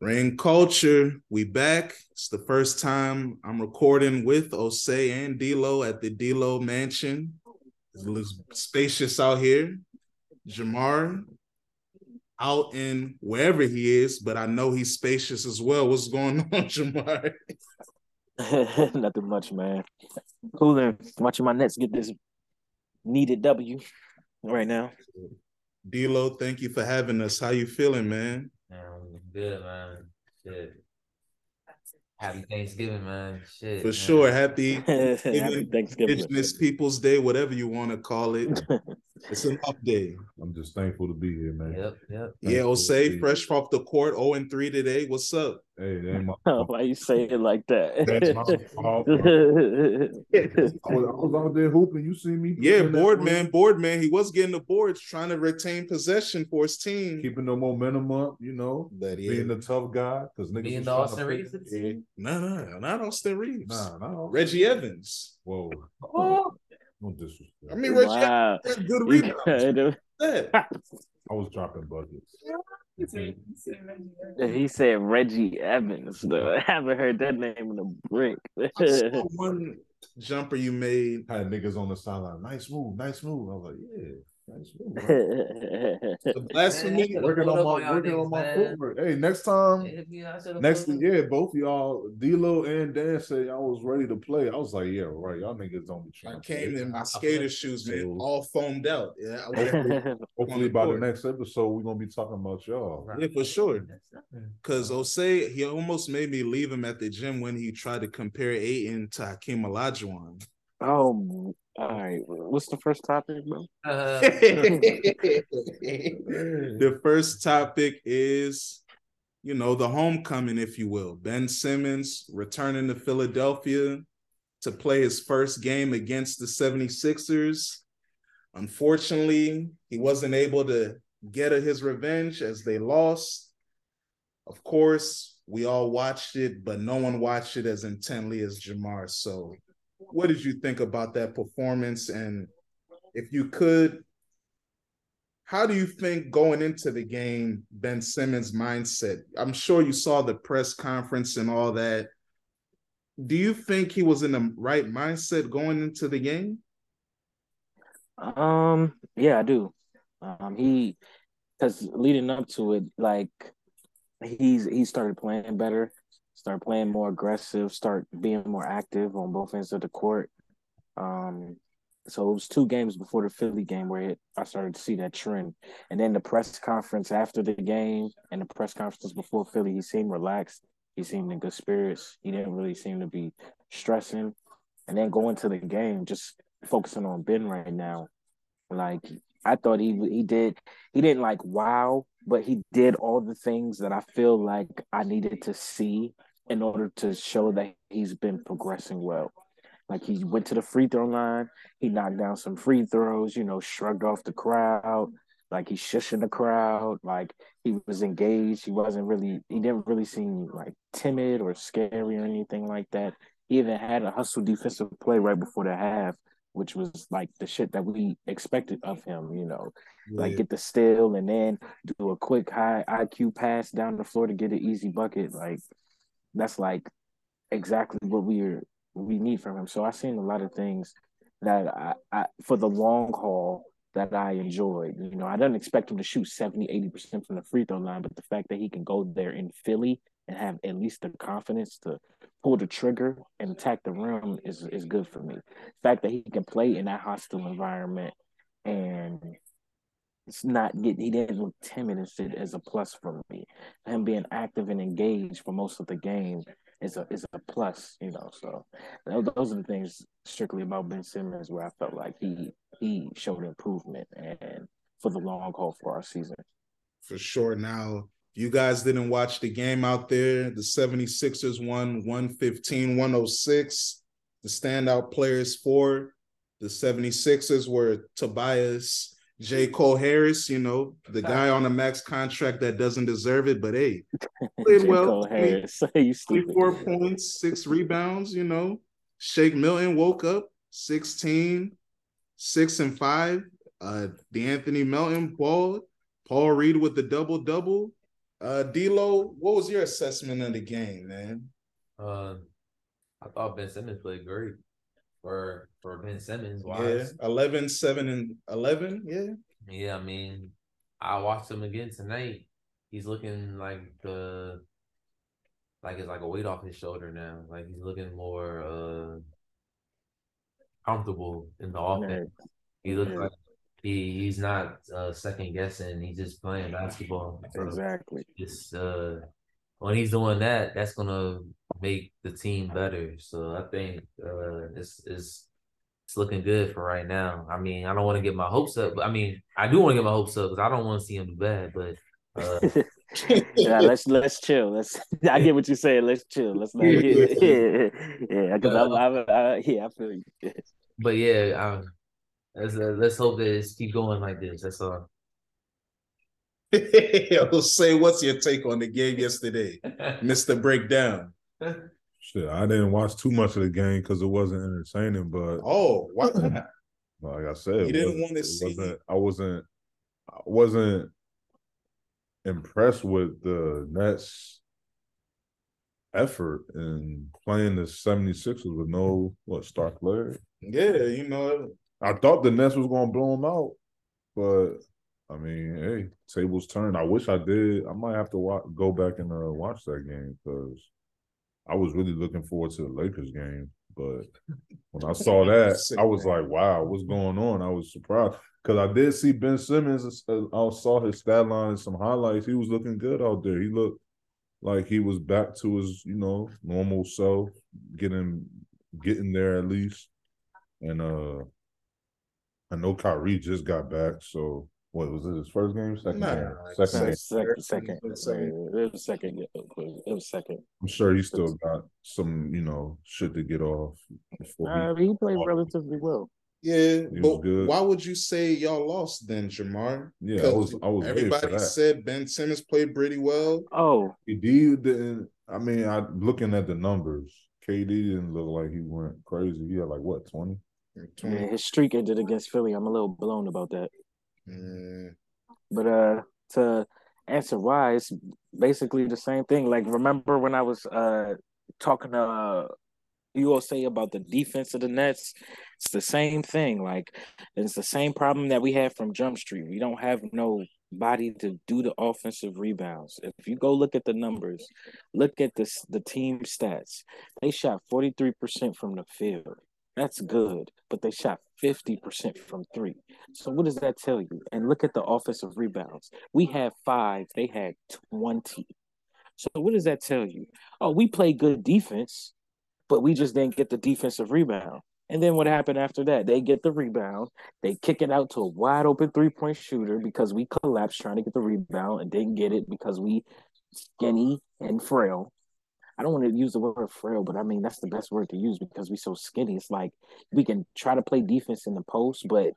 Ring Culture, we back. It's the first time I'm recording with Osei and D'Lo at the D'Lo Mansion. It looks spacious out here. Jamar out in wherever he is, but I know he's spacious as well. What's going on, Jamar? Nothing much, man. Cooling, watching my Nets get this needed W right now. D'Lo, thank you for having us. How you feeling, man? Man, good, man. Shit. Happy Thanksgiving, man. Shit. For man. sure. Happy Happy Thanksgiving. Indigenous Peoples Day, whatever you want to call it. It's an up day. I'm just thankful to be here, man. Yep, yep. Yeah, Thankful to Osei, fresh off the court, 0 and 3 today. What's up? Hey, that ain't my Why you say it like that? That's my fault. I was, I was out there hooping. You see me? Yeah, board man, board man. He was getting the boards, trying to retain possession for his team. Keeping the momentum up, you know, But being the tough guy. Because niggas Being was the trying Austin to Reeves pick- of the team. no, no, not Austin Reaves. Nah, nah. Reggie Evans. Whoa. Oh, No disrespect. I mean, Reggie wow. Evans had good rebounds. kinda- That. I was dropping buckets. he said Reggie Evans. Though. I haven't heard that name in a brick. One jumper you made. Had niggas on the sideline. Nice move, nice move. I was like, yeah, nice move. bro. The blasphemy. Man, working Pull on my y'all working on my man. footwork. Hey, next time. if you guys should've Next, pulled yeah, both of y'all, D'Lo and Dan said y'all was ready to play. I was like, yeah, right. Y'all niggas don't be trying. I came in my skater shoes, man, all foamed out. Yeah, I was- Hopefully, by the next episode, we're gonna be talking about y'all. yeah, for sure. Because Osei, he almost made me leave him at the gym when he tried to compare Aiden to Hakeem Olajuwon. Oh, all right. What's the first topic, bro? Uh, the first topic is, you know, the homecoming, if you will. Ben Simmons returning to Philadelphia to play his first game against the 76ers. Unfortunately, he wasn't able to get his revenge as they lost. Of course, we all watched it, but no one watched it as intently as Jamar. So, what did you think about that performance? And if you could, how do you think going into the game, Ben Simmons' mindset? I'm sure you saw the press conference and all that. Do you think he was in the right mindset going into the game? Um, yeah, I do. Um, he because leading up to it, like he's he started playing better, start playing more aggressive, start being more active on both ends of the court. Um, so it was two games before the Philly game where it, I started to see that trend, and then the press conference after the game and the press conference before Philly, he seemed relaxed. He seemed in good spirits. He didn't really seem to be stressing, and then going to the game, just focusing on Ben right now. Like I thought he he did he didn't like wow, but he did all the things that I feel like I needed to see in order to show that he's been progressing well. Like he went to the free throw line, he knocked down some free throws, you know, shrugged off the crowd, like he's shushing the crowd, like he was engaged. He wasn't really he didn't really seem like timid or scary or anything like that. He even had a hustle defensive play right before the half, which was like the shit that we expected of him, you know like get the steal and then do a quick high IQ pass down the floor to get an easy bucket. Like that's like exactly what we're we need from him. So I've seen a lot of things that I, I for the long haul that I enjoyed. You know, I didn't expect him to shoot 70, 80% from the free throw line, but the fact that he can go there in Philly and have at least the confidence to pull the trigger and attack the rim is is good for me. The fact that he can play in that hostile environment and it's not get he didn't look timid and shit as a plus for me. Him being active and engaged for most of the game is a is a plus, you know. So those are the things strictly about Ben Simmons where I felt like he he showed improvement and for the long haul for our season. for sure. Now, if you guys didn't watch the game out there, the 76ers won 115 106. The standout players for the 76ers were Tobias, J. Cole Harris, you know, the guy on a max contract that doesn't deserve it, but hey, played J. well. Cole Harris, you stupid. 24 points, six rebounds, you know. Shake Milton woke up 16, six and five. Uh De'Anthony Melton balled. Paul Reed with the double double. Uh, D'Lo, what was your assessment of the game, man? Uh, I thought Ben Simmons played great for for Ben Simmons. Yeah, Wise. 11, 7, and 11. Yeah. Yeah, I mean, I watched him again tonight. He's looking like the like it's like a weight off his shoulder now. Like he's looking more uh comfortable in the offense. He looks Yeah. like he he's not uh second guessing. He's just playing basketball. So Exactly. Just uh when he's doing that, that's gonna make the team better. So I think uh it's is it's looking good for right now. I mean, I don't want to get my hopes up, but I mean, I do want to get my hopes up because I don't want to see him do bad. But uh, yeah, let's let's chill. Let's. I get what you're saying. Let's chill. Let's not get. Yeah, yeah. Because I'm, I'm, I, yeah, I feel you. but yeah, um, let's uh, let's hope that it's keep going like this. That's all. Osei what's your take on the game yesterday, Mr. Breakdown? Shit, I didn't watch too much of the game because it wasn't entertaining. But Oh, why not? like I said, You didn't wanna see- Wasn't, I wasn't. I wasn't impressed with the Nets' effort in playing the 76ers with no what star player. Yeah, you know, I thought the Nets was going to blow them out, but I mean, hey, tables turned. I wish I did. I might have to wa- go back and uh, watch that game because I was really looking forward to the Lakers game. But when I saw that, Sick, I was man. like, "Wow, what's going on?" I was surprised because I did see Ben Simmons. uh, I saw his stat line and some highlights. He was looking good out there. He looked like he was back to his, you know, normal self, getting getting there at least. And uh I know Kyrie just got back, so what was it his first game? Second Nah, game. like Second game. Second, second, Second. second. It was second. It was second. I'm sure he still got some, you know, shit to get off before he Uh, he played relatively well. yeah, was but good. why would you say y'all lost then, Jamar? Yeah, I was I was ready for Everybody that. said Ben Simmons played pretty well. Oh, KD didn't I mean, I looking at the numbers, KD didn't look like he went crazy. He had like what, 20? yeah, his streak ended against Philly. I'm a little blown about that. Mm, But uh, to answer why, it's basically the same thing. Like, remember when I was uh talking to uh, you all say about the defense of the Nets? It's the same thing. Like, it's the same problem that we had from Jump Street. We don't have no body to do the offensive rebounds. If you go look at the numbers, look at this the team stats. They shot 43% from the field. That's good, but they shot 50% from three. So what does that tell you? And look at the offensive rebounds. We had five, they had 20. So what does that tell you? Oh, we play good defense, but we just didn't get the defensive rebound. And then what happened after that? They get the rebound, they kick it out to a wide open three point shooter because we collapsed trying to get the rebound and didn't get it because we skinny and frail. I don't want to use the word frail, but I mean that's the best word to use because we're so skinny. It's like we can try to play defense in the post, but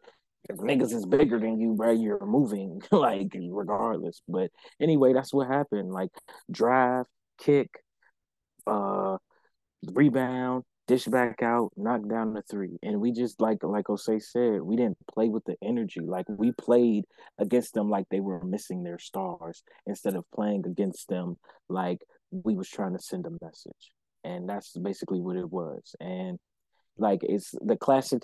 if niggas is bigger than you, bro, you're moving like regardless. But anyway, that's what happened. Like drive, kick, uh, rebound, dish back out, knock down the three, and we just like like Osei said, we didn't play with the energy. Like we played against them like they were missing their stars instead of playing against them like we was trying to send a message, and that's basically what it was. And like it's the classic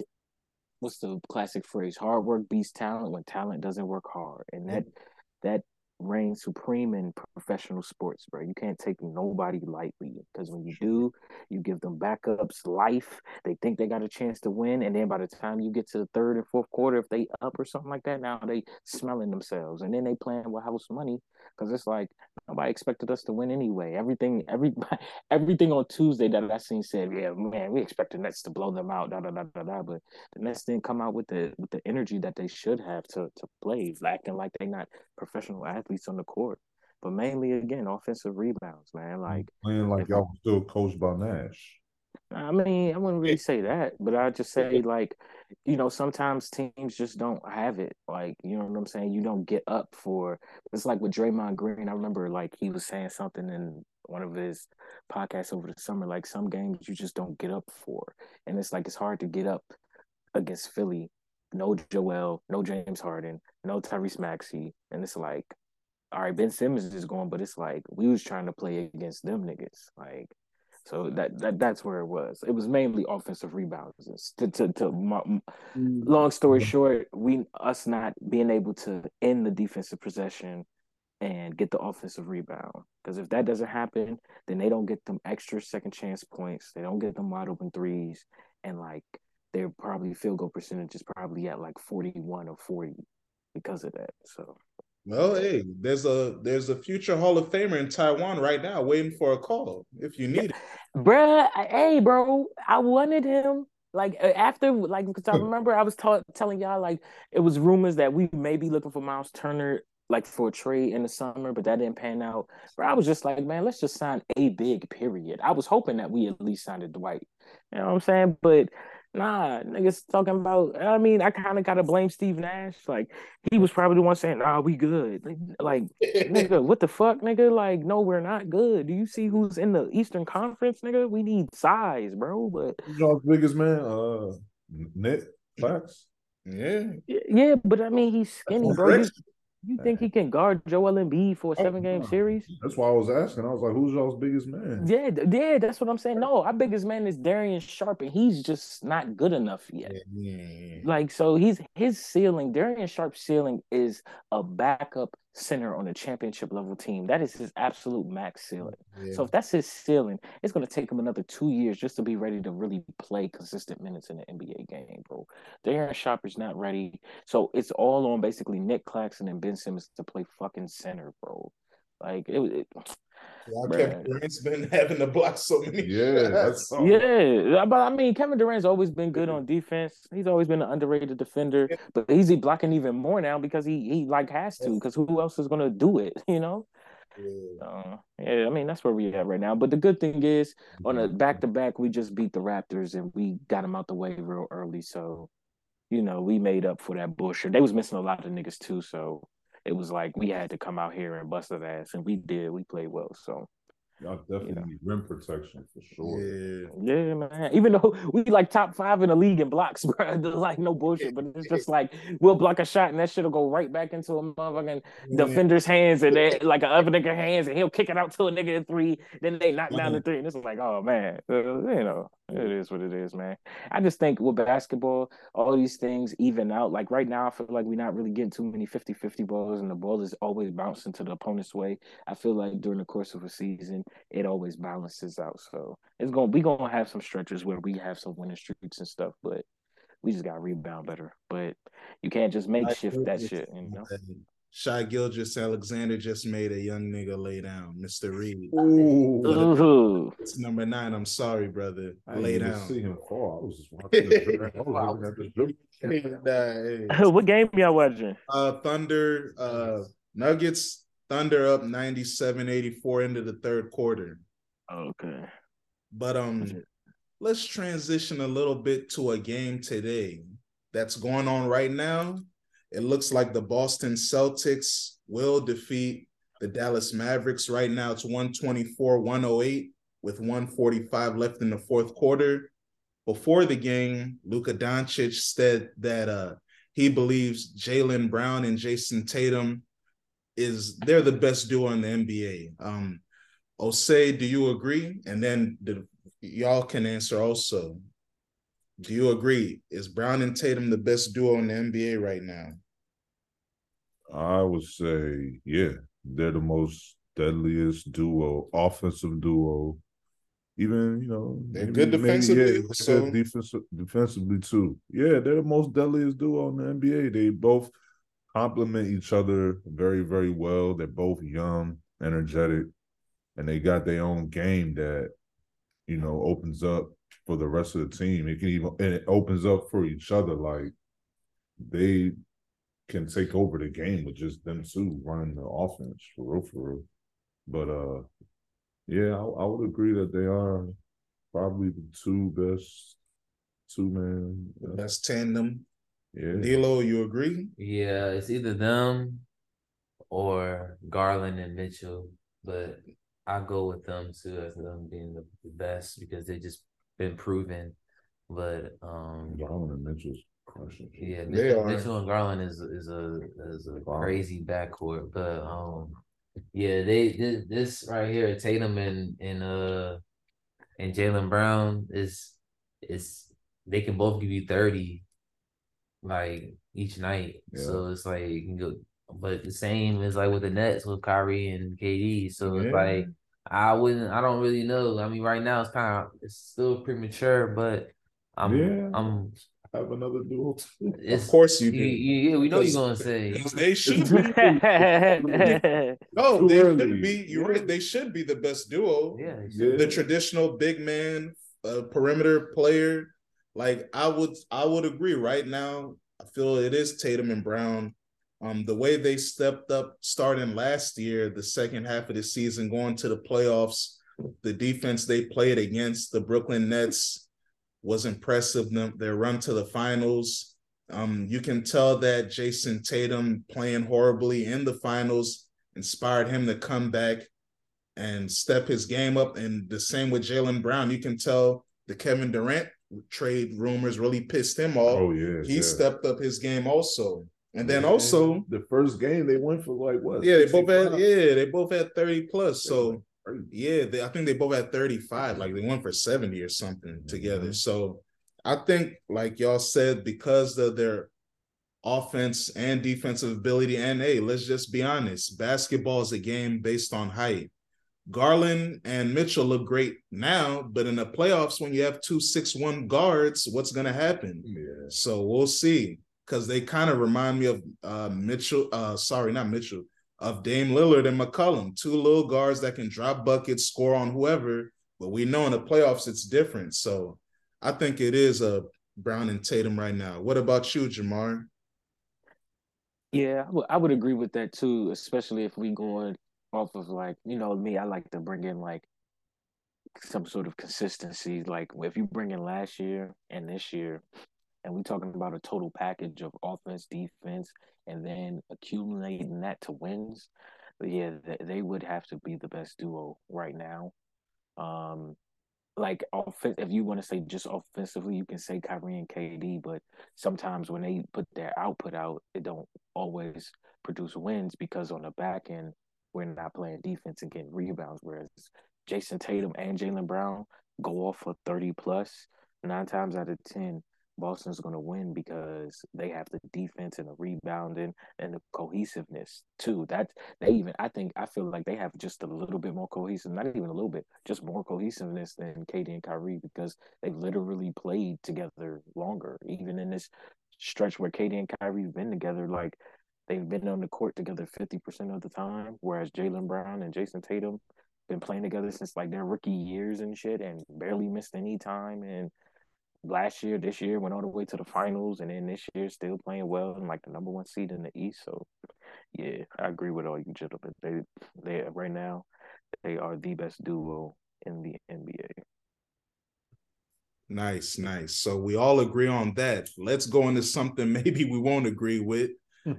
what's the classic phrase? Hard work beats talent when talent doesn't work hard. And that mm-hmm. that reigns supreme in professional sports, bro. You can't take nobody lightly because when you do, you give them backups life. They think they got a chance to win, and then by the time you get to the third and fourth quarter, if they up or something like that, now they smelling themselves, and then they playing with house money because it's like nobody expected us to win anyway. Everything, every everything on Tuesday that I seen said, yeah, man, we expect the Nets to blow them out, da da da da da. But the Nets didn't come out with the with the energy that they should have to to play, acting like they're not professional athletes on the court. But mainly, again, offensive rebounds, man. Like, playing like if- y'all was still coached by Nash. I mean, I wouldn't really say that, but I just say like, you know, sometimes teams just don't have it. Like, you know what I'm saying? You don't get up for. It's like with Draymond Green. I remember like he was saying something in one of his podcasts over the summer. Like some games you just don't get up for, and it's like it's hard to get up against Philly. No Joel, no James Harden, no Tyrese Maxey, and it's like all right, Ben Simmons is going, but it's like we was trying to play against them niggas. Like, so that, that that's where it was. It was mainly offensive rebounds. To to, to my, mm. long story short, we us not being able to end the defensive possession and get the offensive rebound. Because if that doesn't happen, then they don't get them extra second chance points. They don't get them wide open threes, and like their probably field goal percentage is probably at like forty one or forty because of that. So well, hey, there's a there's a future Hall of Famer in Taiwan right now waiting for a call if you need it. Bruh, hey, bro, I wanted him. Like uh, after, like, because I hmm. remember I was ta- telling y'all like it was rumors that we may be looking for Miles Turner like for a trade in the summer, but that didn't pan out. But I was just like, man, let's just sign a big period. I was hoping that we at least signed a Dwight. You know what I'm saying? But Nah, niggas talking about. I mean, I kind of gotta blame Steve Nash. Like he was probably the one saying, "Nah, we good." Like, nigga, what the fuck, nigga? Like, no, we're not good. Do you see who's in the Eastern Conference, nigga? We need size, bro. But y'all's biggest man, uh, Nick Clax. Yeah, yeah, but I mean, he's skinny, bro. You, think he can guard Joel Embiid for a oh, seven game series? That's why I was asking. I was like, who's y'all's biggest man? Yeah, yeah, that's what I'm saying. No, our biggest man is Day'Ron Sharpe, and he's just not good enough yet. Yeah. Like, so he's his ceiling, Day'Ron Sharpe's ceiling is a backup center on a championship level team. That is his absolute max ceiling. Yeah. So if that's his ceiling, it's going to take him another two years just to be ready to really play consistent minutes in the NBA game, bro. Day'Ron Sharpe is not ready. So it's all on basically Nick Claxton and Ben Simmons to play fucking center, bro. Like it, it why Kevin Durant's been having to block so many yeah, shots. Yeah, but I mean, Kevin Durant's always been good on defense. He's always been an underrated defender, yeah. but he's blocking even more now because he he like has to. Because who else is gonna do it? You know. Yeah. Uh, yeah, I mean that's where we at right now. But the good thing is, on a back to back, we just beat the Raptors and we got them out the way real early. So, you know, we made up for that bullshit. They was missing a lot of niggas too. So it was like we had to come out here and bust that ass, and we did. We played well. So Y'all definitely you know. need rim protection for sure. Yeah. yeah, man. Even though we like top five in the league in blocks, bro. Like no bullshit, but it's just like we'll block a shot and that shit'll go right back into a motherfucking yeah. defender's hands and then like a other nigga hands and he'll kick it out to a nigga in three. Then they knock down the three, and it's like, oh man, uh, you know, it is what it is, man. I just think with basketball, all these things even out. Like right now, I feel like we're not really getting too many 50-50 balls, and the ball is always bouncing to the opponent's way. I feel like during the course of a season, it always balances out. So it's gonna we gonna have some stretches where we have some winning streaks and stuff, but we just gotta rebound better. But you can't just make shift that shit, you know. Shai Gilgeous-Alexander just made a young nigga lay down, Mr. Reed. Ooh. It's number nine. I'm sorry, brother. I lay down. See him fall. I was just watching. what game y'all watching? Uh, Thunder, uh, Nuggets. Thunder up 97-84 into the third quarter. Okay. But um, let's transition a little bit to a game today that's going on right now it looks like the Boston Celtics will defeat the Dallas Mavericks. Right now, it's 124 108 with 145 left in the fourth quarter. Before the game, Luka Doncic said that uh, he believes Jaylen Brown and Jayson Tatum is they're the best duo in the NBA. Um, Osei, do you agree? And then the, y'all can answer also. Do you agree? Is Brown and Tatum the best duo in the NBA right now? I would say, yeah, they're the most deadliest duo, offensive duo. Even you know, they're maybe, good defensively. Maybe, yeah, so. defensive, defensively too. Yeah, they're the most deadliest duo in the NBA. They both complement each other very, very well. They're both young, energetic, and they got their own game that you know opens up for the rest of the team. It can even and it opens up for each other. Like they can take over the game with just them two running the offense for real, for real. But uh, yeah, I, I would agree that they are probably the two best two man best tandem. Yeah, D'Lo, you agree? Yeah, it's either them or Garland and Mitchell, but I go with them too as them being the, the best because they just been proven. But um Garland and Mitchell's question. Yeah, They Mitchell. Mitchell and Garland is is a is a Garland. crazy backcourt, but um, yeah, they this, this right here, Tatum and and uh and Jaylen Brown is is they can both give you thirty, like each night. So it's like you can go, but the same is like with the Nets with Kyrie and KD. So it's Yeah. like I wouldn't, I don't really know. I mean, right now it's kind of it's still premature, but I'm Yeah. I'm Have another duel. Of course you you, do. you, yeah, we know you're gonna say. because They should be. No, they should be. You're right. They should be the best duo. Yeah, Yeah. The traditional big man, uh, perimeter player. Like I would, I would agree. Right now, I feel it is Tatum and Brown. Um, the way they stepped up starting last year, the second half of the season, going to the playoffs, the defense they played against the Brooklyn Nets was impressive. Their run to the finals. Um, you can tell that Jayson Tatum playing horribly in the finals inspired him to come back and step his game up. And the same with Jaylen Brown. You can tell the Kevin Durant trade rumors really pissed him off. Oh yeah, he yeah. stepped up his game also. And then also, the first game they went for like what? yeah, they both had 65? yeah, they both had 30 plus. So yeah, they, I think they both had 35. Like they went for 70 or something together. So I think, like y'all said, because of their offense and defensive ability, and hey, let's just be honest, basketball is a game based on height. Garland and Mitchell look great now, but in the playoffs, when you have two six one guards, what's gonna happen? Yeah. So we'll see. Because they kind of remind me of uh Mitchell, uh sorry, not Mitchell, of Dame Lillard and McCollum, two little guards that can drop buckets, score on whoever. But we know in the playoffs it's different. So I think it is a Brown and Tatum right now. What about you, Jamar? Yeah, I would agree with that too, especially if we going off of like, you know, me, I like to bring in like some sort of consistency. Like if you bring in last year and this year, and we're talking about a total package of offense, defense, and then accumulating that to wins, yeah, they, would have to be the best duo right now. Um, like offen- if you want to say just offensively, you can say Kyrie and KD, but sometimes when they put their output out, it don't always produce wins because on the back end, we're not playing defense and getting rebounds. Whereas Jayson Tatum and Jaylen Brown go off for 30 plus, nine times out of 10, Boston's going to win because they have the defense and the rebounding and the cohesiveness too. That they even, I think, I feel like they have just a little bit more cohesive, not even a little bit, just more cohesiveness than KD and Kyrie because they've literally played together longer. Even in this stretch where KD and Kyrie have been together, like they've been on the court together 50% of the time, whereas Jaylen Brown and Jayson Tatum been playing together since like their rookie years and shit and barely missed any time and last year, this year went all the way to the finals, and then this year still playing well and like the number one seed in the East. So, yeah, I agree with all you gentlemen. They, they right now, they are the best duo in the NBA. Nice, nice. So we all agree on that. Let's go into something maybe we won't agree with.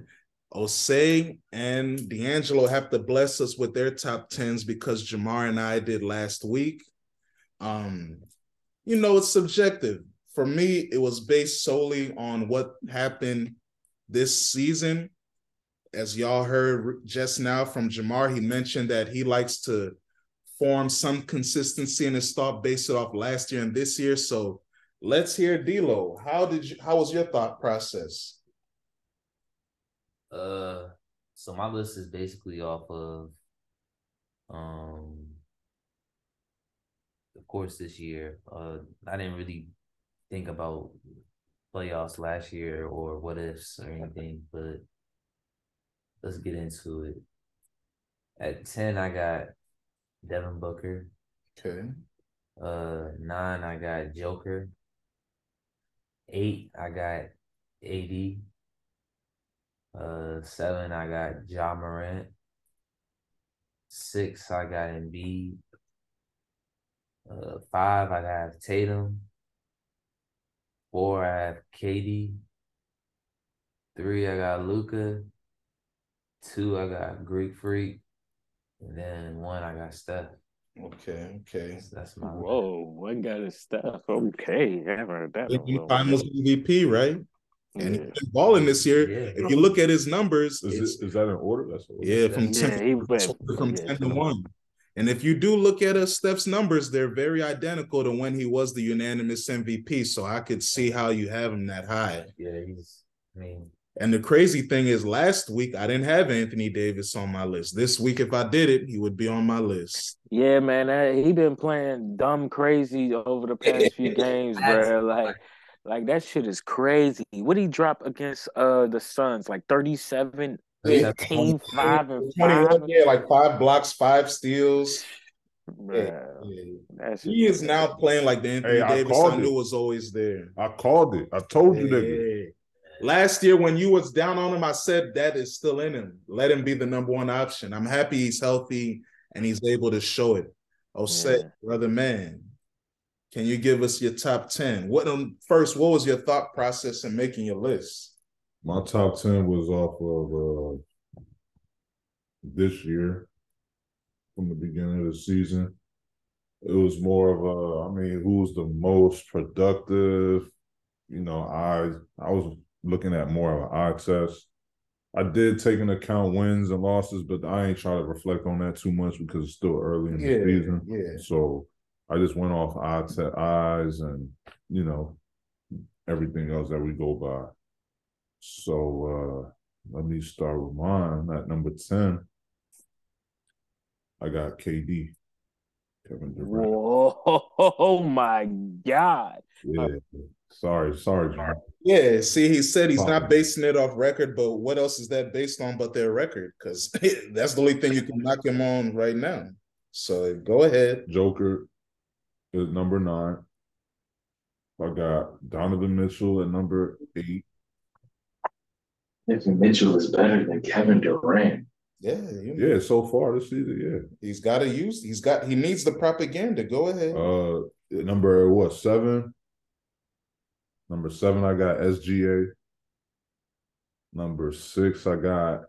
Osei and D'Angelo have to bless us with their top tens because Jamar and I did last week. Um, you know, it's subjective. For me, it was based solely on what happened this season. As y'all heard just now from Jamar, he mentioned that he likes to form some consistency in his thought, based off last year and this year. So let's hear D'Lo. How did you? How was your thought process? Uh, so my list is basically off of, um, of course, this year. Uh, I didn't really think about playoffs last year or what ifs or anything, but let's get into it. At ten, I got Devin Booker. Okay. Uh, nine, I got Joker. Eight, I got AD. Uh, seven, I got Ja Morant. Six, I got Embiid. Uh, five, I got Tatum. Four, I have KD. Three, I got Luka. Two, I got Greek Freak. And then one, I got Steph. Okay. Okay. That's, that's my Whoa, one got his stuff. Okay, I haven't heard that. in a You Finals. MVP, right? and Yeah. he's been balling this year. Yeah. If you look at his numbers, Is, it's it, is that an order? That's order. yeah, from Yeah, ten went- from yeah, ten to one. And if you do look at uh, Steph's numbers, they're very identical to when he was the unanimous MVP. So I could see how you have him that high. Yeah, he's. I mean, And the crazy thing is, last week I didn't have Anthony Davis on my list. This week, if I did it, he would be on my list. Yeah, man, that, he been playing dumb crazy over the past few games, bro. Like, like that shit is crazy. What he drop against uh the Suns? Like 37, Yeah. 18, 5, and 21, 5. yeah, like five blocks, five steals. Bruh, Yeah. that shit He is now playing like the Anthony Hey, I Davis called I knew it. was always there. I called it. I told you niggas. Yeah. Last year, when you was down on him, I said that is still in him. Let him be the number one option. I'm happy he's healthy and he's able to show it. Oh, say, Yeah. brother man, can you give us your top ten? What um, first? What was your thought process in making your list? My top ten was off of uh, this year, from the beginning of the season. It was more of a, I mean, who's the most productive? You know, I I was looking at more of an eye test. I did take into account wins and losses, but I ain't trying to reflect on that too much because it's still early in the season. yeah. So I just went off eye to eyes and you know everything else that we go by. So uh let me start with mine at number 10. I got KD. Kevin Durant. Whoa, oh my God. Yeah. Sorry, sorry, John. Yeah, see, he said he's not basing it off record, but what else is that based on but their record? Because that's the only thing you can knock him on right now. So go ahead. Joker is number nine. I got Donovan Mitchell at number eight. Nathan Mitchell is better than Kevin Durant. Yeah, you know, Yeah, so far this season, yeah, he's got to use. He's got. He needs the propaganda. Go ahead. Uh number what, seven? Number seven, I got SGA. Number six, I got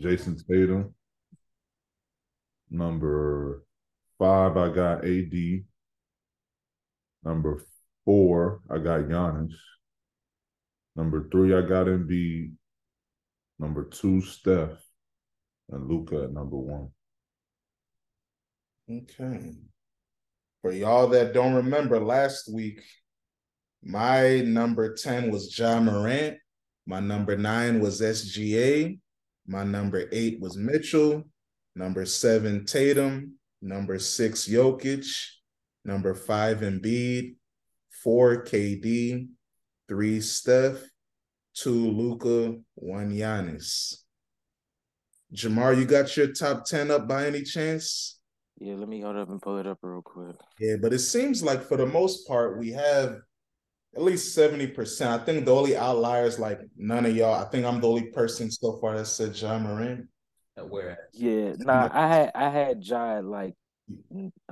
Jayson Tatum. Number five, I got AD. Number four, I got Giannis. Number three, I got Embiid. Number two, Steph. And Luka at number one. Okay. For y'all that don't remember, last week, my number 10 was Ja Morant. My number nine was SGA. My number eight was Mitchell. Number seven, Tatum. Number six, Jokic. Number five, Embiid. Four, KD. Three, Steph. Two, Luka. One, Giannis. Jamar, you got your top 10 up by any chance? Yeah, let me hold up and pull it up real quick. Yeah, but it seems like for the most part, we have at least 70%. I think the only outliers, like none of y'all, I think I'm the only person so far that said Ja Morant. where Yeah, nah, I had I had Jai like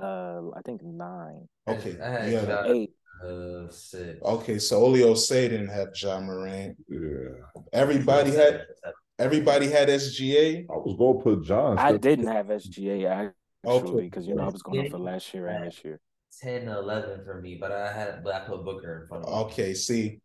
uh I think nine. Okay. I had yeah. Ja- Eight. Uh six. Okay, so only Osei didn't have Ja Morant. Yeah. Everybody had everybody had SGA. I was gonna put John. I didn't have SGA actually Okay. because you know I was going for last year and this year. 10 11 for me, but I had but I put Booker in front of him. Okay, see,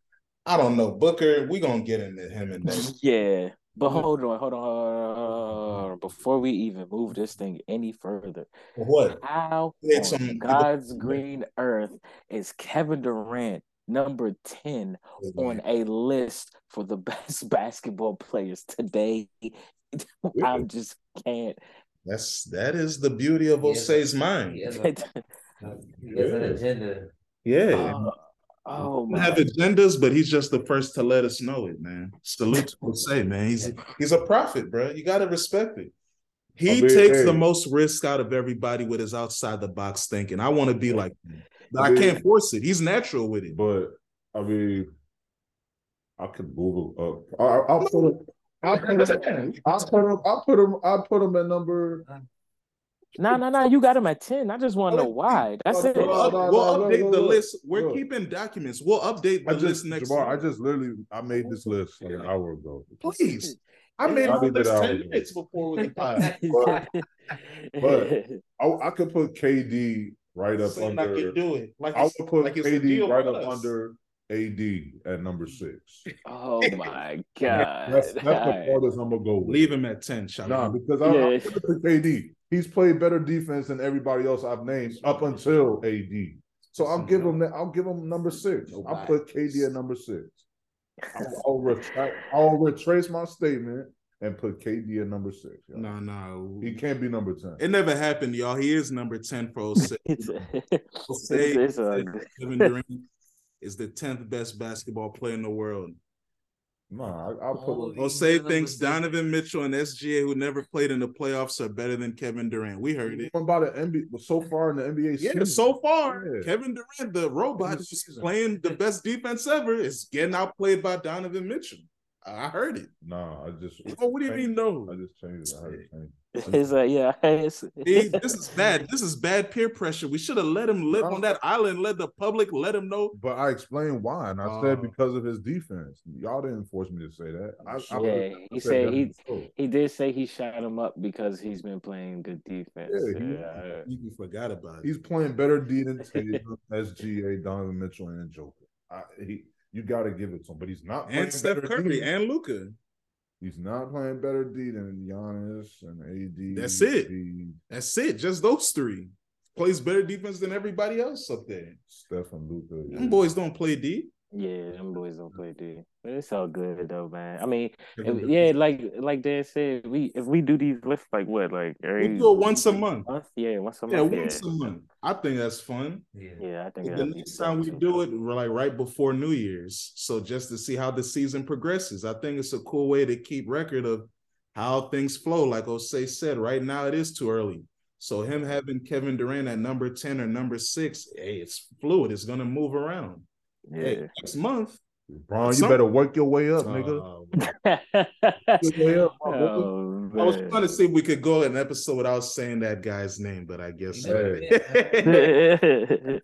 I don't know. Booker, we're gonna get into him and that. Yeah, but Yeah. hold on, hold on, hold on. Before we even move this thing any further, What? how He had on some- God's green earth is Kevin Durant number ten on a list for the best basketball players today? I just can't. That's that is the beauty of Yes. Osei's mind. He has, a, he has an agenda. Yeah. oh, oh We have agendas, but he's just the first to let us know it, man. Salute to Osei, man. He's he's a prophet, bro. You gotta respect it. He I mean, takes hey. the most risk out of everybody with his outside the box thinking. I want to be like him. But I I can't force it. He's natural with it. But I mean, I could move him up. I, I'll put him. I'll put him. I'll put him. I'll put him. I'll put him at number. No, no, no. You got him at 10. I just want to know why. That's it. We'll, up, we'll update the list. We're no. keeping documents. We'll update the just, list next Jamar, I just literally I made this list like an hour ago. Please. I made I my did that list 10 already. minutes before we pod. but- I, I could put KD right up Saying I under. could do it. Like I would put like KD right for up us. under AD at number six. Oh my god. That's that's the Alright. farthest I'm gonna go with. Leave him at 10, shall Nah, because I, Yeah. I'm gonna pick AD. He's played better defense than everybody else I've named up until AD. So I'll give him that. I'll give him number six. I'll put KD at number six. I'll, I'll, retract, I'll retrace my statement and put KD at number six. yo. No, no. He can't be number ten. It never happened, y'all. He is number 10 for 06. It's, oh Say it's, it's a, that Kevin Durant is the 10th best basketball player in the world. Nah, I, I'll put. Oh, Osei number thinks six. Donovan Mitchell and SGA, who never played in the playoffs, are better than Kevin Durant. We heard it. What about the NBA? So far in the NBA Yeah, season, so far, Yeah. Kevin Durant, the robot, In the playing the best defense ever, is getting outplayed by Donovan Mitchell. I heard it. No, I just. Oh, what do you mean, no? I just changed it. I heard it change. it's a yeah. It's, See, this is bad. This is bad peer pressure. We should have let him live on that island, let the public let him know. But I explained why, and I Oh. said because of his defense. Y'all didn't force me to say that. I, I, Yeah, I he said said he- he did say he shot him up because he's been playing good defense. Yeah, he- Yeah, You forgot about it. He's playing better D than Tatum, SGA, Donovan Mitchell, and Joker. I, he, you got to give it to him, but he's not playing and Steph Curry D. and Luka. He's not playing better D than Giannis and AD. That's it. Embiid, That's it. Just those three. Plays better defense than everybody else up there. Steph and Luka. Them boys don't play D. yeah, them boys don't play D. But it's all good though, man. I mean, if- yeah, like like Dan said, we if we do these lists like what, like We every do it once a month. month? Yeah, once a Yeah, month. Yeah, once a month. I think that's fun. Yeah. Yeah, I think The next time we do it, we're like right before New Year's. So just to see how the season progresses. I think it's a cool way to keep record of how things flow. Like Osei said, right now it is too early. So him having Kevin Durant at number 10 or number six, hey, it's fluid. It's gonna move around. Hey, Yeah. next month. Bron, you Some- better work your way up, nigga. uh, way up, oh, I was trying to see if we could go an episode without saying that guy's name, but I guess Hey. hey, Hey,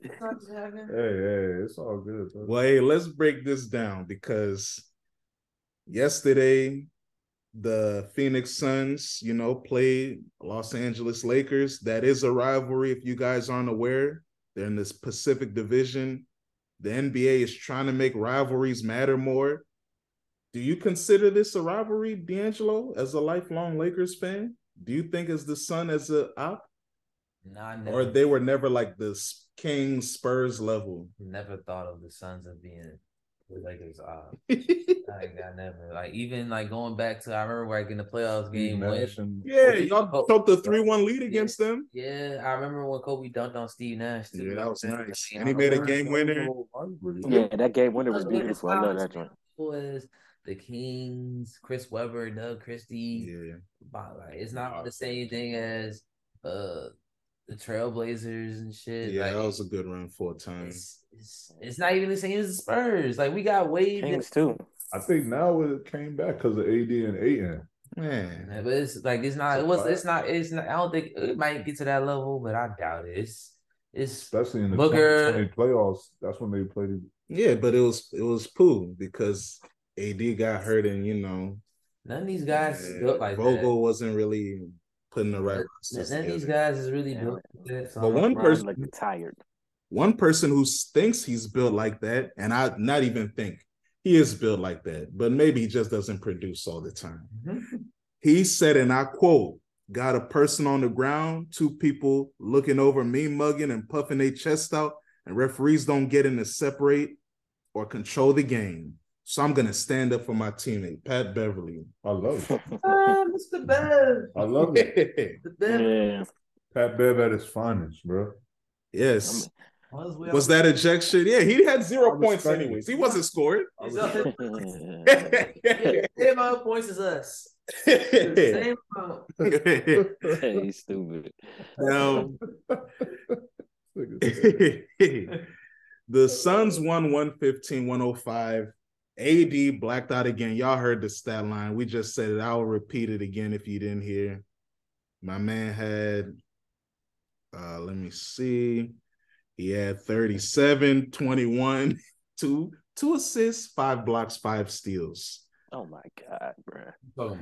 hey, it's all good. bro. Well, hey, let's break this down because yesterday the Phoenix Suns, you know, played Los Angeles Lakers. That is a rivalry. If you guys aren't aware, they're in this Pacific Division. The NBA is trying to make rivalries matter more. Do you consider this a rivalry, D'Angelo, as a lifelong Lakers fan? Do you think as the Sun as a op, I or they were never like the Kings Spurs level? never thought of the Suns as being the Lakers. Uh, like I never like even like going back to I remember like in the playoffs game when Nash and- Yeah, y'all took the three-one lead against them. yeah I remember when Kobe dunked on Steve Nash. too. Yeah, that was Like, nice. And he made a game winner. yeah, that game winner was beautiful. I love that joint. Was the Kings, Chris Webber, Doug Christie. Yeah, But like, it's not the same thing as uh the Trailblazers and shit. yeah, like, that was a good run for a time. it's, it's it's not even the same as the Spurs. Like we got way Kings too. I think now it came back because of AD and Ayton. Man, Yeah, but it's like it's not. It was. It's not. It's not. I don't think it might get to that level, but I doubt it. It's. It's. Especially in the Booker- 2020 playoffs. That's when they played. yeah, but it was it was poo because AD got hurt and you know None of these guys yeah, built like Vogel wasn't really putting the right. that. rosters None of these guys is really Yeah. built like that. So But I'm one person- Ron looked tired. One person who thinks he's built like that, and I not even think he is built like that, but maybe he just doesn't produce all the time. Mhm. He said, and I quote, got a person on the ground, two people looking over me mugging and puffing their chest out, and referees don't get in to separate or control the game. So I'm gonna stand up for my teammate, Pat Beverley. I love it. Ah, Mr. Bev. I love it. The Bev. yeah. Pat Bev at his finest, bro. yes. Was, Was that ejection? Yeah, he had I zero points respect anyways. He wasn't scored. It's a- yeah, same amount of points as us. Same amount. Hey, stupid. now, the Suns won 115, 105. AD blacked out again. Y'all heard the stat line. We just said it. I'll repeat it again if you didn't hear. My man had, uh, let me see. He had 37, 21, two, two assists, five blocks, five steals. Oh my god, bro. Oh,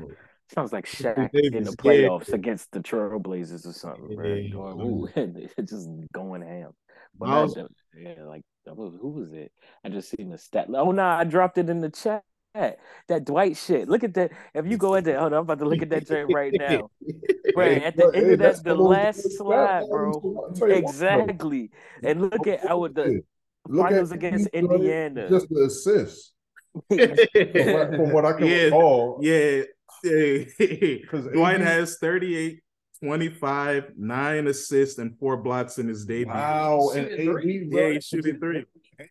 Sounds like Shaq in the yeah. playoffs against the Trailblazers or something, bro. Yeah. Going, ooh, just going ham. But Miles- that- yeah, like who who was it? I just seen the stat. Oh no, I dropped it in the chat. That Dwight shit. Look at that. If you go in there, hold on, I'm about to look at that joint right now. Right at the hey, end of that's that, the last slide, bro. I'll tell you what, though. Exactly. And look at our the Look finals at against Indiana. Just the assist. From what, from what I can Yeah. recall. Yeah. yeah. Because Dwight has 38, 25, nine assists, and four blocks in his debut. Wow, and Shooting three. Yeah, he's shooting three.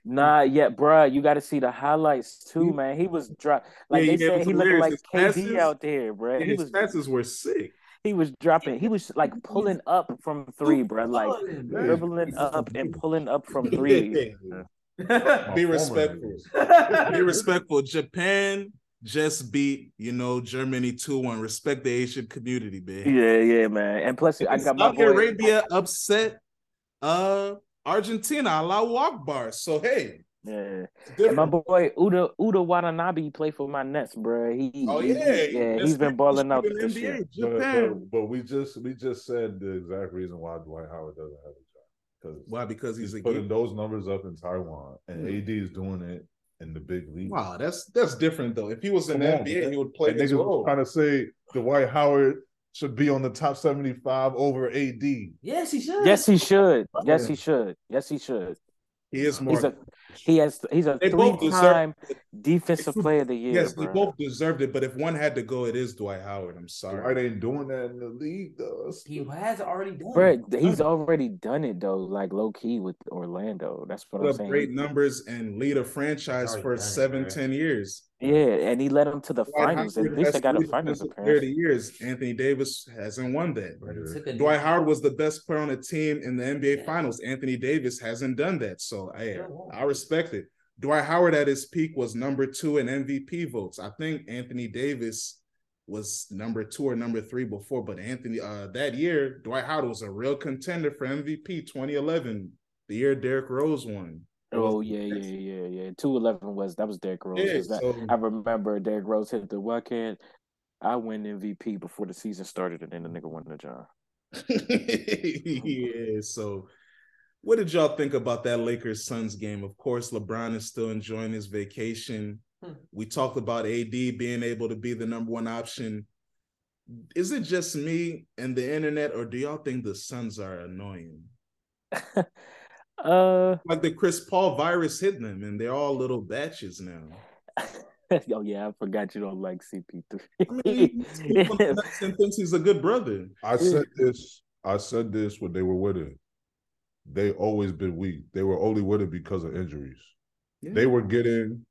Nah, yeah, bruh, you got to see the highlights too, man. He was drop like Yeah, they yeah, said. his He looked like his KD passes. out there, bruh. He his was passes were sick. he was dropping. He was like pulling up from three, bruh. Like Fun. Dribbling up and pulling up from three. Be respectful. Be respectful. Japan just beat, you know, Germany 2-1. Respect the Asian community, man. Yeah, yeah, man. And plus, I got my Saudi boy. Arabia upset uh Argentina, Allahu Akbar. So hey, Yeah. And my boy Yuta Yuta Watanabe play for my Nets, bruh. He, Oh he- yeah, yeah. Best He's been balling out in the this year. NBA. But, Japan. but, but we just we just said the exact reason why Dwight Howard doesn't have a job. Because Why? Because he's he's a putting geek. those numbers up in Taiwan, and Hmm. AD is doing it in the big league. Wow, that's that's different though. If he was in the on, NBA, man. he would play And this niggas was role. trying to say Dwight Howard should be on the top seventy-five over AD. Yes, he should. Yes, he should. Yes, Yeah. he should. Yes, he should. He is more. He's a he has he's a They three deserve time it. defensive player of the year. yes, they both deserved it. But if one had to go, it is Dwight Howard. I'm sorry. Dwight sorry. ain't doing that in the league though. That's- He has already done. it. Bruh, he's already done it though, like low key with Orlando. That's what Put I'm saying. great numbers and lead a franchise Already for done it, ten years. Yeah, and he led him to the Dwight finals. Howard At least has they got a finals defensive appearance. the years. Anthony Davis hasn't won that. Bro, he took a Dwight Howard was the best player on the team in the NBA Finals. Anthony Davis hasn't done that. So I I respect it. Dwight Howard at his peak was number two in MVP votes. I think Anthony Davis was number two or number three before, but Anthony uh that year, Dwight Howard was a real contender for MVP 2011, the year Derrick Rose won. It Oh yeah, yeah, yeah, yeah. Two eleven was that was Derrick Rose. Yeah, 'cause that- so- I remember Derrick Rose hit the why can't I win MVP before the season started and then the nigga won the job. yeah. So, what did y'all think about that Lakers Suns game? Of course, LeBron is still enjoying his vacation. Hmm. We talked about AD being able to be the number one option. Is it just me and the internet, or do y'all think the Suns are annoying? uh Like the Chris Paul virus hit them, and they're all little batches now. oh yeah, I forgot you don't like CP3. I mean, people thinks he's a good brother. I said this. I said this when they were with it. They always been weak. They were only with it because of injuries. They were getting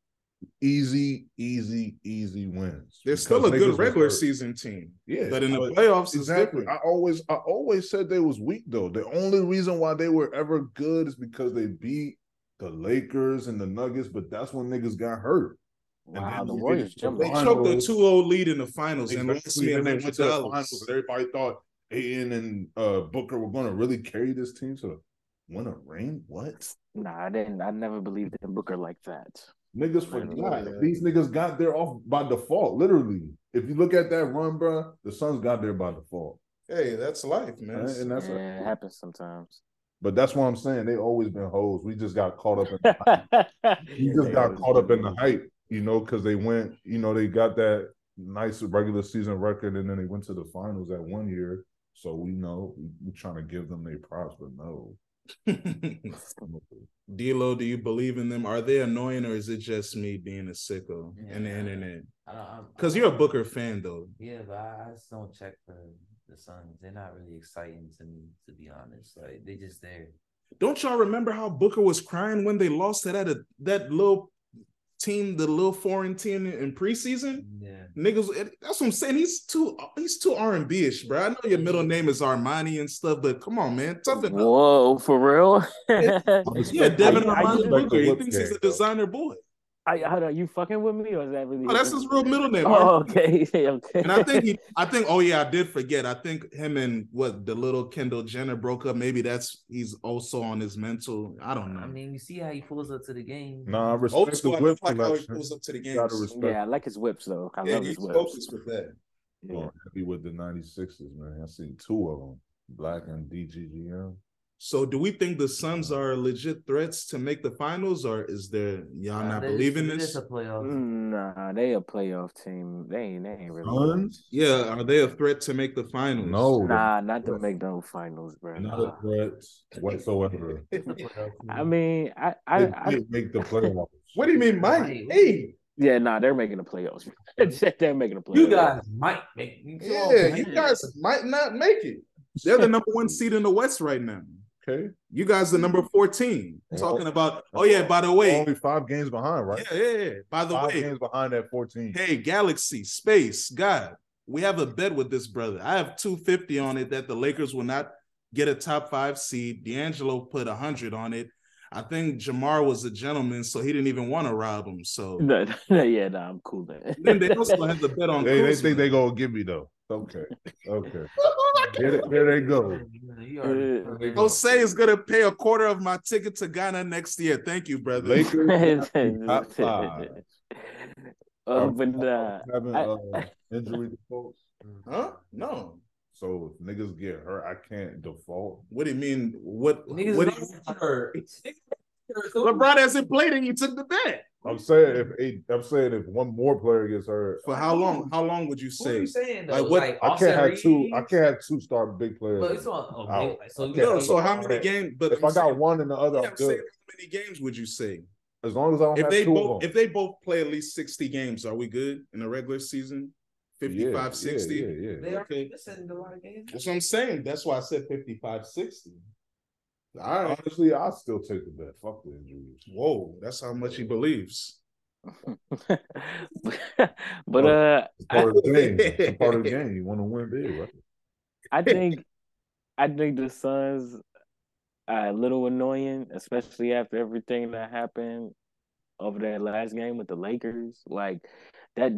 easy, easy, easy wins. They're still a good regular season team, Yeah, but in the playoffs, Exactly. different. I always, I always said they was weak though. The only reason why they were ever good is because they beat the Lakers and the Nuggets, but that's when niggas got hurt. And wow, then the they Warriors did- They on. choked a Finals. 2-0 lead in the finals and lost Exactly. me And they went to the finals, and everybody thought Ayton and uh, Booker were going to really carry this team to win a ring. What? Nah, I didn't I never believed in Booker like that. Niggas Man, forgot. yeah. These niggas got there off by default, literally. If you look at that run, bro, the Suns got there by default. Hey, that's life, man. Right? And that's yeah, it happens sometimes. but that's what I'm saying. They always been hoes. We just got caught up in the hype. We just got caught up in the hype, you know, because they went, you know, they got that nice regular season record and then they went to the finals that one year. So we know we, we trying to give them their props, but no. D'Lo, do you believe in them? Are they annoying, or is it just me being a sicko and the internet? I don't, I'm- Because you're a Booker fan, though. Yeah, but I, I just don't check for the Suns. They're not really exciting to me, to be honest. Like they just there. Don't y'all remember how Booker was crying when they lost to that uh, that little team, the little foreign team in preseason? Yeah. Niggas, that's what I'm saying. He's too he's too R and B ish, bro. I know your middle name is Armani and stuff, but come on, man, toughen up. Whoa, for real? Yeah, Devin I- I Armani Booker. He Whip thinks he's a designer boy. I, hold on, you fucking with me, or is that really? Oh, that's his real middle name. Oh, okay, okay. And I think he, I think, oh yeah, I did forget. I think him and what the little Kendall Jenner broke up. Maybe that's he's also on his mental. I don't know. I mean, you see how he pulls up to the game. Nah, I Old respect the school, I whip like how he collection. pulls up to the You gotta respect. yeah, I like his whips though. I Yeah, love he's his whips. focused with that. Yeah. Oh, happy with the 96s, man. I seen two of them, Black and DGGM. So do we think the Suns are legit threats to make the finals, or is there y'all Nah, not they- believing they this? just a playoff. Nah, they a playoff team. They ain't, they ain't really. Suns? Yeah, are they a threat to make the finals? No, Nah, not to make no finals, bro. not a threat whatsoever. I mean, I, I, They I might make the playoffs. What do you mean, Mike? Right. Hey, yeah, nah, they're making the playoffs. they're making the playoffs. You guys might make. yeah, you guys might not make it. They're the number one seed in the West right now. Okay, You guys are number 14. Talking about, oh yeah, by the way, only five games behind, right? yeah, yeah, yeah. By the five way, games behind that fourteen. hey, Galaxy, Space, God, we have a bet with this brother. I have 250 on it that the Lakers will not get a top five seed. DeAngelo put 100 on it. I think Jamar was a gentleman, so he didn't even want to rob him. So No, no, yeah, nah, I'm cool, man. then they also have the bet on They, they think they're gonna give me though. Okay, okay. Here, they- here they go. You already- Osei is gonna pay a quarter of my ticket to Ghana next year. Thank you, brother. Lakers top five. Uh, but nah, having I- uh, injury defaults. Huh? No. So if niggas get hurt, I can't default. What do you mean? What? Niggas what not hurt. LeBron hasn't played and you took the bet. I'm saying if eight, I'm saying if one more player gets hurt, For how long? How long would you What are say? you saying? Like, what- Like, I can't have two. I can't have two star big players. But it's on. Oh, big- so. No, so how many games? But if I'm I got saying- one and the other, yeah, I'm I'm saying good. how many games would you say? As long as I don't If have they two both of them. if they both play at least 60 games, are we good in the regular season? 55, yeah, 60? Yeah, yeah, yeah. They are Okay. missing a lot of games. That's what I'm saying. That's why I said 55, 60. All right. Honestly, I still take the bet. Fuck the injuries. Whoa, that's how much he believes. but uh, It's part of the game. It's part of the game. You want to win big, right? I think I think the Suns are a little annoying, especially after everything that happened over that last game with the Lakers. Like that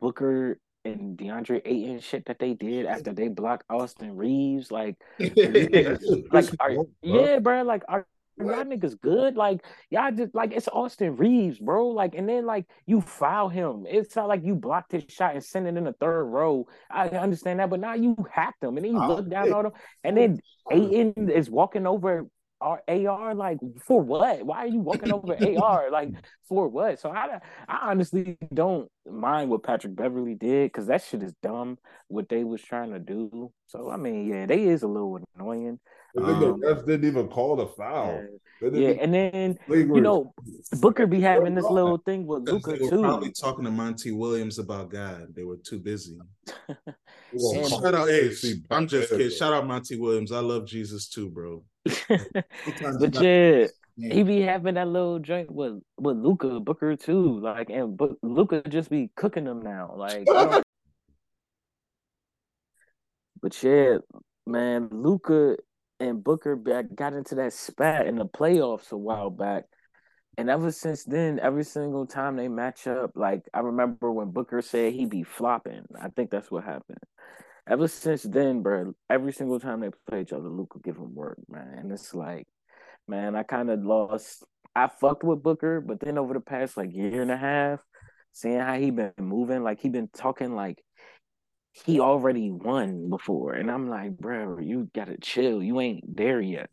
Booker and DeAndre Ayton shit that they did after they blocked Austin Reaves. Like, like are, yeah, bro. Like, are y'all niggas good? Like, y'all just like it's Austin Reaves, bro. Like, and then like you foul him. It's not like you blocked his shot and sent it in the third row. I understand that, but now you hacked him and then you Oh, look down on him, and then Ayton is walking over AR. Like, for what? Why are you walking over AR? Like, for what? So I, I honestly don't mind what Patrick Beverley did because that shit is dumb. What they was trying to do. So I mean, yeah, they is a little annoying. The nigga Um, refs didn't even call the foul. Yeah, They yeah, and then Lakers- you know Booker be having this little thing with Because Luka they were too. probably talking to Monty Williams about God. They were too busy. Well, Shout out, hey, See, I'm just kidding. Shout out Monty Williams. I love Jesus too, bro. But yeah, Yeah. he be having that little joint with with Luka Booker too. Like and but Luka just be cooking them now. Like But yeah, man, Luka and Booker back got into that spat in the playoffs a while back. And ever since then, every single time they match up, like I remember when Booker said he'd be flopping. I think that's what happened. Ever since then, bro, every single time they play each other, Luka give him work, man. And it's like, man, I kind of lost. I fucked with Booker, but then over the past like year and a half, seeing how he been moving, like he been talking like he already won before, and I'm like, bro, you gotta chill. You ain't there yet.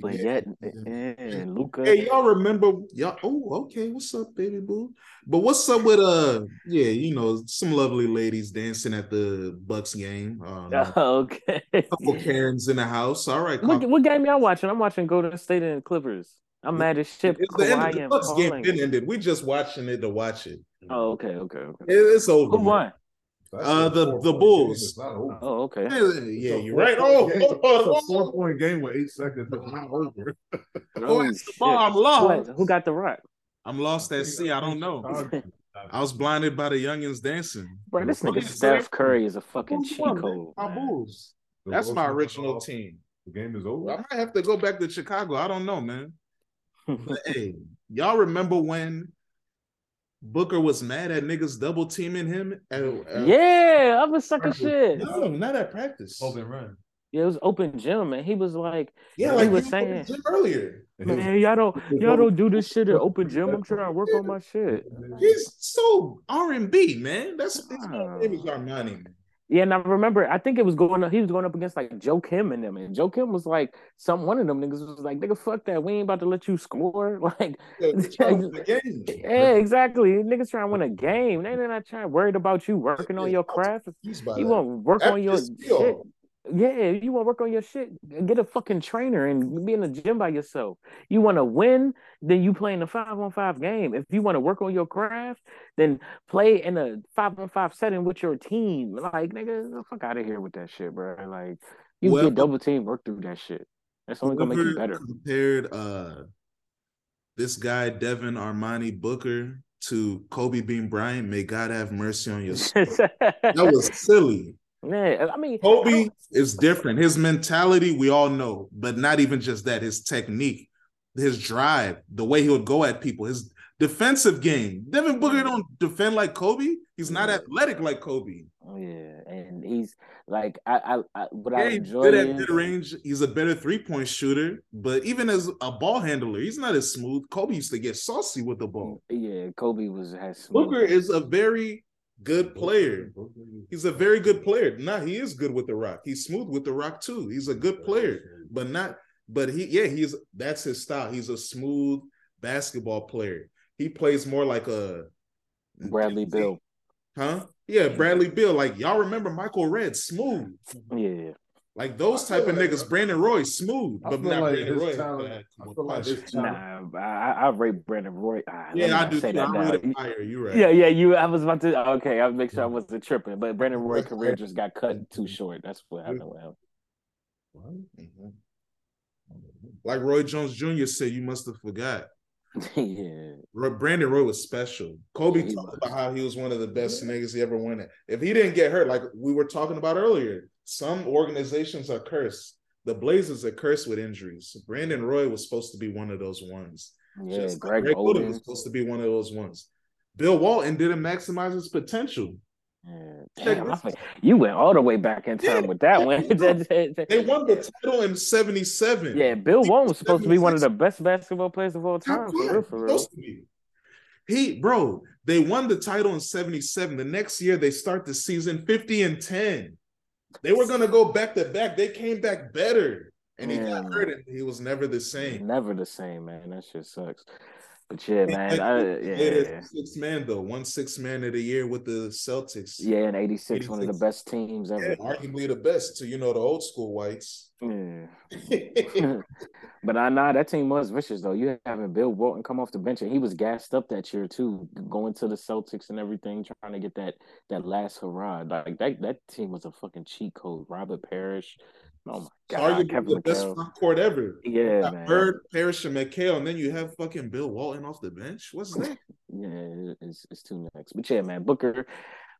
But Yeah. yet, eh, Luka. Hey, y'all remember y'all? Oh, okay. What's up, baby boo? But what's up with uh? Yeah, you know, some lovely ladies dancing at the Bucks game. Um, a okay. couple Karens in the house. All right, What, what game y'all watching? I'm watching Golden State and Clippers. I'm mad as shit. It's the end. Kawhi The Bucks game ain't- didn't. We just watching it to watch it. Oh, okay, okay, okay. It- It's over. Who won? That's Uh, the- the. Bulls. It's not over. Oh, okay. Yeah, yeah, you're right. Oh, game. oh, oh, It's a four point game with eight seconds. It's not over. oh, it's the ball. I'm Who, lost. who got the rock? I'm lost at sea. I don't know. I was blinded by the youngins dancing. Bro, this Oh, nigga Steph Curry is a fucking Who's cheat man? code. My. Bulls. That's my original team. The game is over. I might have to go back to Chicago. I don't know, man. But, hey, y'all remember when Booker was mad at niggas double teaming him? At, at- yeah, I'm a sucker shit. No, not at practice. Open run. Yeah, it was open gym, and he was like, Yeah, he like was you saying- saying earlier. "Man, y'all don't, y'all don't do this shit at open gym. I'm trying to work on my shit." He's so R and B, man. That's his Ah. name is Armani. Yeah, and I remember, I think it was going up, he was going up against like Joe Kim and them. And Joe Kim was like, some one of them niggas was like, nigga, fuck that. We ain't about to let you score. Like, Yeah, we're trying to win the game. yeah, exactly. Niggas trying to win a game. They're not trying worried about you working on your craft. You that. want to work on your skill. shit. Yeah, you want to work on your shit. Get a fucking trainer and be in the gym by yourself. You want to win, then you play in a five on five game. If you want to work on your craft, then play in a five on five setting with your team. Like, nigga, the fuck out of here with that shit, bro. Like, you Whoever- get double team, work through that shit. That's only gonna make you better. Compared uh this guy Devin Armani Booker to Kobe Bean Bryant. May God have mercy on your soul. that was silly. Yeah, I mean, Kobe is different. His mentality, we all know, but not even just that. His technique, his drive, the way he would go at people, his defensive game. Devin Booker don't defend like Kobe. He's not athletic like Kobe. Oh, yeah, and he's like, I, I, I what Yeah, he's enjoy good at mid range. He's a better three point shooter, but even as a ball handler, he's not as smooth. Kobe used to get saucy with the ball. yeah, Kobe was has smooth- Booker is a very good player. He's a very good player. Nah, he is good with the rock. He's smooth with the rock too. He's a good player, but not. But he, yeah, he's that's his style. He's a smooth basketball player. He plays more like a Bradley Beal. huh? Yeah, Bradley Beal. Like y'all remember Michael Redd, smooth. Yeah, Like those type feel of like- niggas. Brandon Roy, smooth, but not like Brandon Roy. talent- I feel like his talent- nah, I, I rate Brandon Roy. Ah, Yeah, I do. say Too. that I'm now. rated higher. You right? Yeah, yeah, you. I was about to. Okay, I'll make sure I wasn't tripping. But Brandon Roy career just got cut too short. That's what happened with him. Mhm. Like Roy Jones Jr. said, you must have forgot. yeah, Brandon Roy was special. Kobe Yeah, talked was. about how he was one of the best niggas he ever won it. If he didn't get hurt, like we were talking about earlier, some organizations are cursed. The Blazers are cursed with injuries. Brandon Roy was supposed to be one of those ones. yeah. Just like Greg Oden was supposed to be one of those ones. Bill Walton didn't maximize his potential. Damn, think you went all the way back in time with that one. They won the title in 77. yeah, Bill Walton was supposed to be one of the best basketball players of all time. For real, for real. Supposed to be. He, bro, they won the title in 77. The next year, they start the season 50 and 10. They were going to go back to back. They came back better. And he got hurt and he was never the same. Never the same, man. That shit sucks. But yeah, man. I, yeah, Six man, though. One six man of the year with the Celtics. yeah. In '86, one of the best teams Yeah, ever. arguably the best to, you know, the old school whites. Yeah. but I nah, that team was vicious though. You having Bill Walton come off the bench and he was gassed up that year too, going to the Celtics and everything, trying to get that that last hurrah. Like that that team was a fucking cheat code. Robert Parish, oh my god, arguably Kevin the best front court ever. Yeah, man. Bird, Parish, and McHale, and then you have fucking Bill Walton off the bench. What's that? Yeah, it's it's too next. But yeah, man, Booker,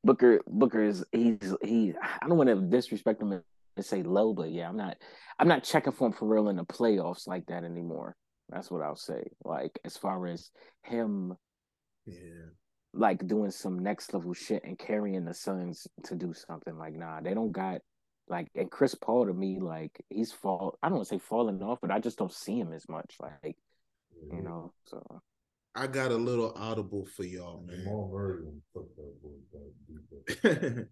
Booker, Booker is he's he. I don't want to disrespect him and say low, but yeah, I'm not I'm not checking for him for real in the playoffs like that anymore. That's what I'll say. Like as far as him Yeah. like doing some next level shit and carrying the Suns to do something like nah, they don't got like and Chris Paul to me like he's fall. I don't want to say falling off, but I just don't see him as much. Like you know, so. I got a little audible for y'all, man. Jamal Murray gonna fuck that boy back.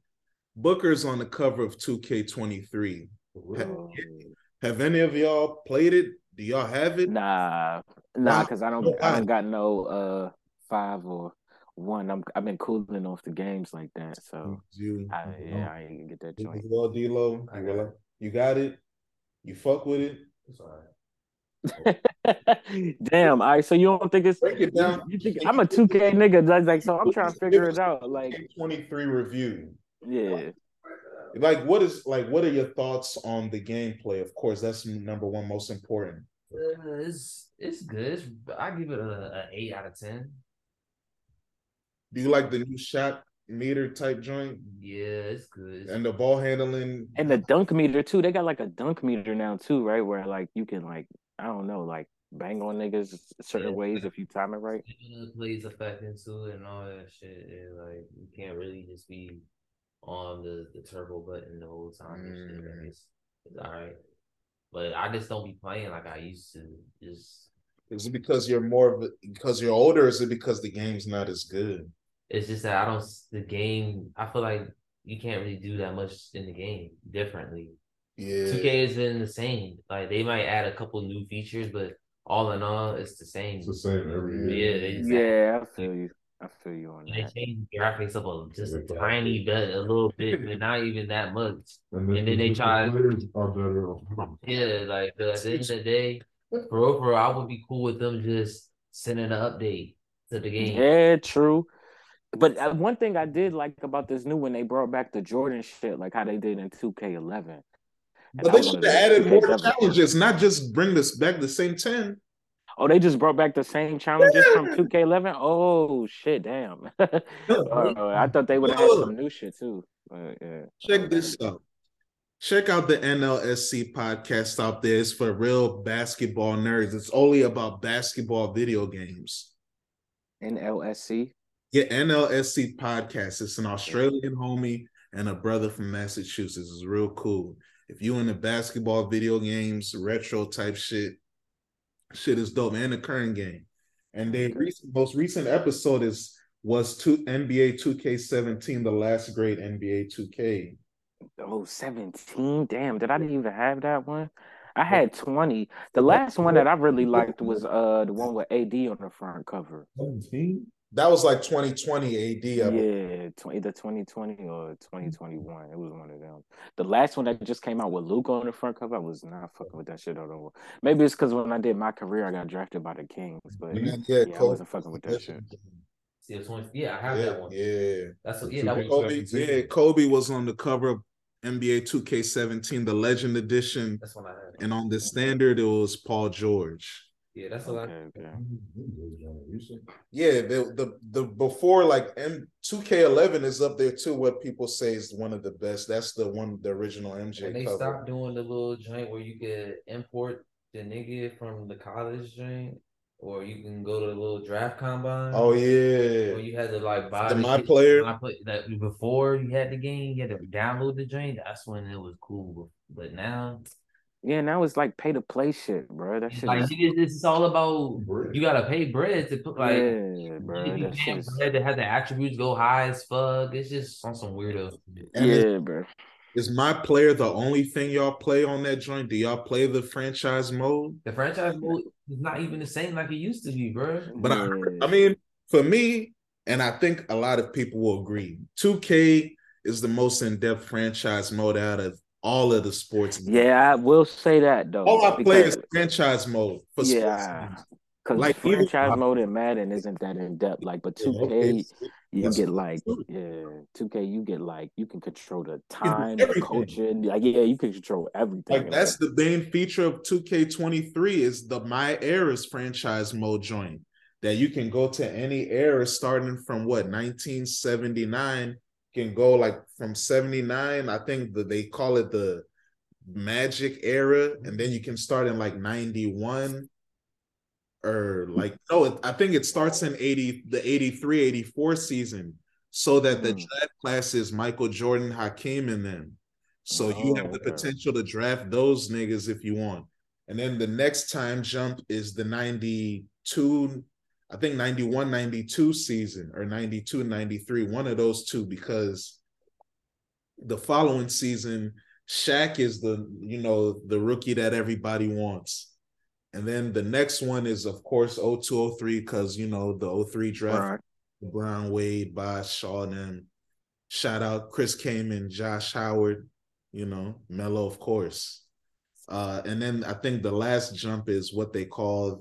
Booker's on the cover of 2K23. For real. um, Have any of y'all played it? Do y'all have it? Nah, nah, because I don't, I don't got no uh five or one. I'm, I've been cooling off the games like that, so You, I, yeah, I ain't gonna get that you joint. well, D-Lo? I got well, you got it? You fuck with it? It's all right. Damn, all right. So you don't think it's? Break it down. You think I'm a two K nigga? That's like, so I'm trying to figure it out. Like, 23 review. yeah, Like, what is like? What are your thoughts on the gameplay? Of course, that's number one, most important. Uh, it's it's good. It's, I give it a, a eight out of ten. Do you like the new shot meter type joint Yeah, it's good. and the ball handling? and the dunk meter too. They got like a dunk meter now too, right? Where like you can like, I don't know, like bang on niggas certain Yeah. ways if you time it right. Plays effect into it and all that shit. And, like you can't really just be on the, the turbo button the whole time. and shit. Mm. It's, it's all right. But I just don't be playing like I used to. Just Is it because you're more of a, because you're older? Or is it because the game's not as good? it's just that I don't the game. I feel like you can't really do that much in the game differently. Yeah. 2K is in the same. Like they might add a couple new features, but all in all, it's the same. It's the same every Yeah, year. they just Yeah, I feel you. I feel you on they that. changed the graphics up a just a tiny bit, a little bit, but not even that much. And, And then they try- are better. Yeah, like at the end of the day, for real, for real, I would be cool with them just sending an update to the game. Yeah, true. But uh, one thing I did like about this new one, they brought back the Jordan shit, like how they did in 2K11. But they should have added more challenges, not just bring this back the same 10. Oh, they just brought back the same challenges from 2K11. Oh shit, damn. Uh, I thought they would have had some new shit too. But yeah. Check this out. Check out the NLSC podcast out there. It's for real basketball nerds. It's only about basketball video games. NLSC. Yeah, NLSC podcast. It's an Australian homie and a brother from Massachusetts. It's real cool. If you into basketball video games, retro type shit, shit is dope. And the current game. And the mm-hmm. recent, most recent episode is was two NBA 2K17, the last great NBA 2K. Oh, 17. Damn, did I even have that one? I had 20. The last one that I really liked was uh the one with AD on the front cover. 17? That was like 2020 AD. I. Yeah, tw- either 2020 or 2021. It was one of them. The last one that just came out with Luka on the front cover, I was not fucking with that shit at all. Maybe it's because when I did my career, I got drafted by the Kings, but Yeah, yeah, I wasn't fucking with that shit. See, it's yeah, I have Yeah, that one. yeah. That's what, yeah, that was, Kobe, 17. yeah, Kobe was on the cover of NBA 2K17, the Legend Edition, that's one I had. and on the standard it was Paul George. Yeah, that's what I. Okay, okay. Yeah, the the the before like M 2K11 is up there too. What people say is one of the best. That's the one, the original MJ And they cover. stopped doing the little joint where you could import the nigga from the college joint, or you can go to the little draft combine. Oh yeah. Or yeah, you had to like buy The the My Player? My Play- that before you had the game, you had to download the joint. That's when it was cool. But now, Yeah, now it's like pay to play shit, bro. That shit like is this is all about you gotta pay bread to put like. yeah, bro. If you That shit paying is bread to have the attributes go high as fuck, it's just on some weirdo. shit. yeah, bro. Is my player the only thing y'all play on that joint? Do y'all play the franchise mode? The franchise mode is not even the same like it used to be, bro. But I, I mean, for me, and I think a lot of people will agree, 2K is the most in-depth franchise mode out of all of the sports. Yeah, I will say that though. All I play is franchise mode for yeah, sports. because Like, even- franchise mode in Madden isn't that in depth. Like, but two Yeah, K, okay. You That's- get like, yeah, two K, you get like, you can control the time, the coaching. Like, yeah, you can control everything. Like that's the main feature of 2K23 is the My Eras franchise mode joint that you can go to any era starting from what 1979 can go like from 79 I think that they call it the magic era and then you can start in like 91 or like no I think it starts in 80 the 83 84 season so that the Hmm. draft class is Michael Jordan Hakeem and them so you Oh, have the okay. potential to draft those niggas if you want. And then the next time jump is the 92, I think 91, 92 season or 92, 93, one of those two, because the following season, Shaq is the, you know, the rookie that everybody wants. And then the next one is, of course, 0203, because, you know, the 03 draft Right. LeBron Wade, Bosh, Shaw, them. Shout out Chris Kaman, Josh Howard, you know, Melo, of course. Uh, and then I think the last jump is what they call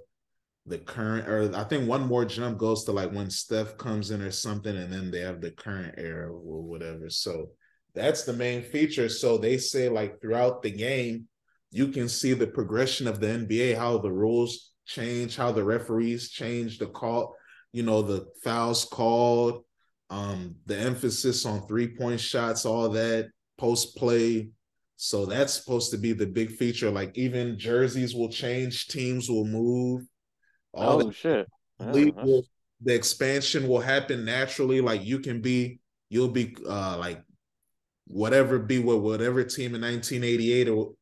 the current, or I think one more jump goes to like when Steph comes in or something, and then they have the current era or whatever. So that's the main feature. So they say like throughout the game, you can see the progression of the NBA, how the rules change, how the referees change the call, you know, the fouls called, um, the emphasis on three point shots, all that post play. So that's supposed to be the big feature. Like even jerseys will change, teams will move. All Oh shit. will, the expansion will happen naturally. Like you can be, you'll be uh like whatever be with whatever team in 1988 or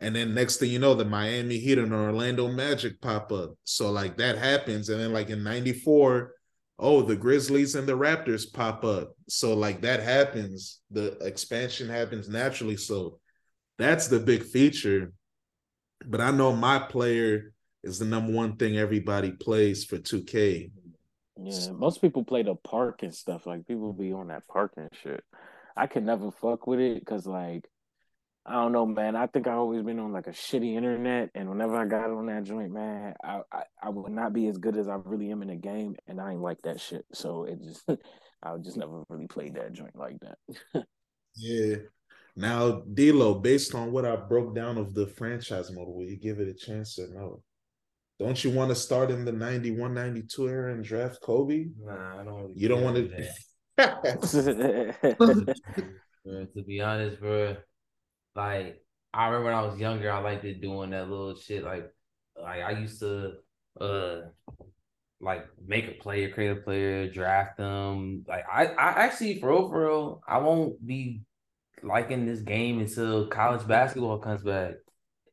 and then next thing you know, the Miami Heat and Orlando Magic pop up. So like that happens. And then like in 94, oh, the Grizzlies and the Raptors pop up. So like that happens, the expansion happens naturally. So that's the big feature. But I know my player is the number one thing everybody plays for 2K. Yeah, most people play the park and stuff. Like people be on that park and shit. I can never fuck with it because like I don't know, man. I think I always been on like a shitty internet, and whenever I got on that joint, man, I, I I would not be as good as I really am in the game, and I ain't like that shit. So it just I just never really played that joint like that. yeah. Now, D'Lo, based on what I broke down of the franchise mode, will you give it a chance or no? Don't you want to start in the 91, 92 era and draft Kobe? Nah, I don't. Really you don't want to. to be honest, bro, like I remember when I was younger, I liked it doing that little shit. Like, like I used to, uh, like make a player, create a player, draft them. Like I, I actually for real, for real, I won't be liking this game until college basketball comes back.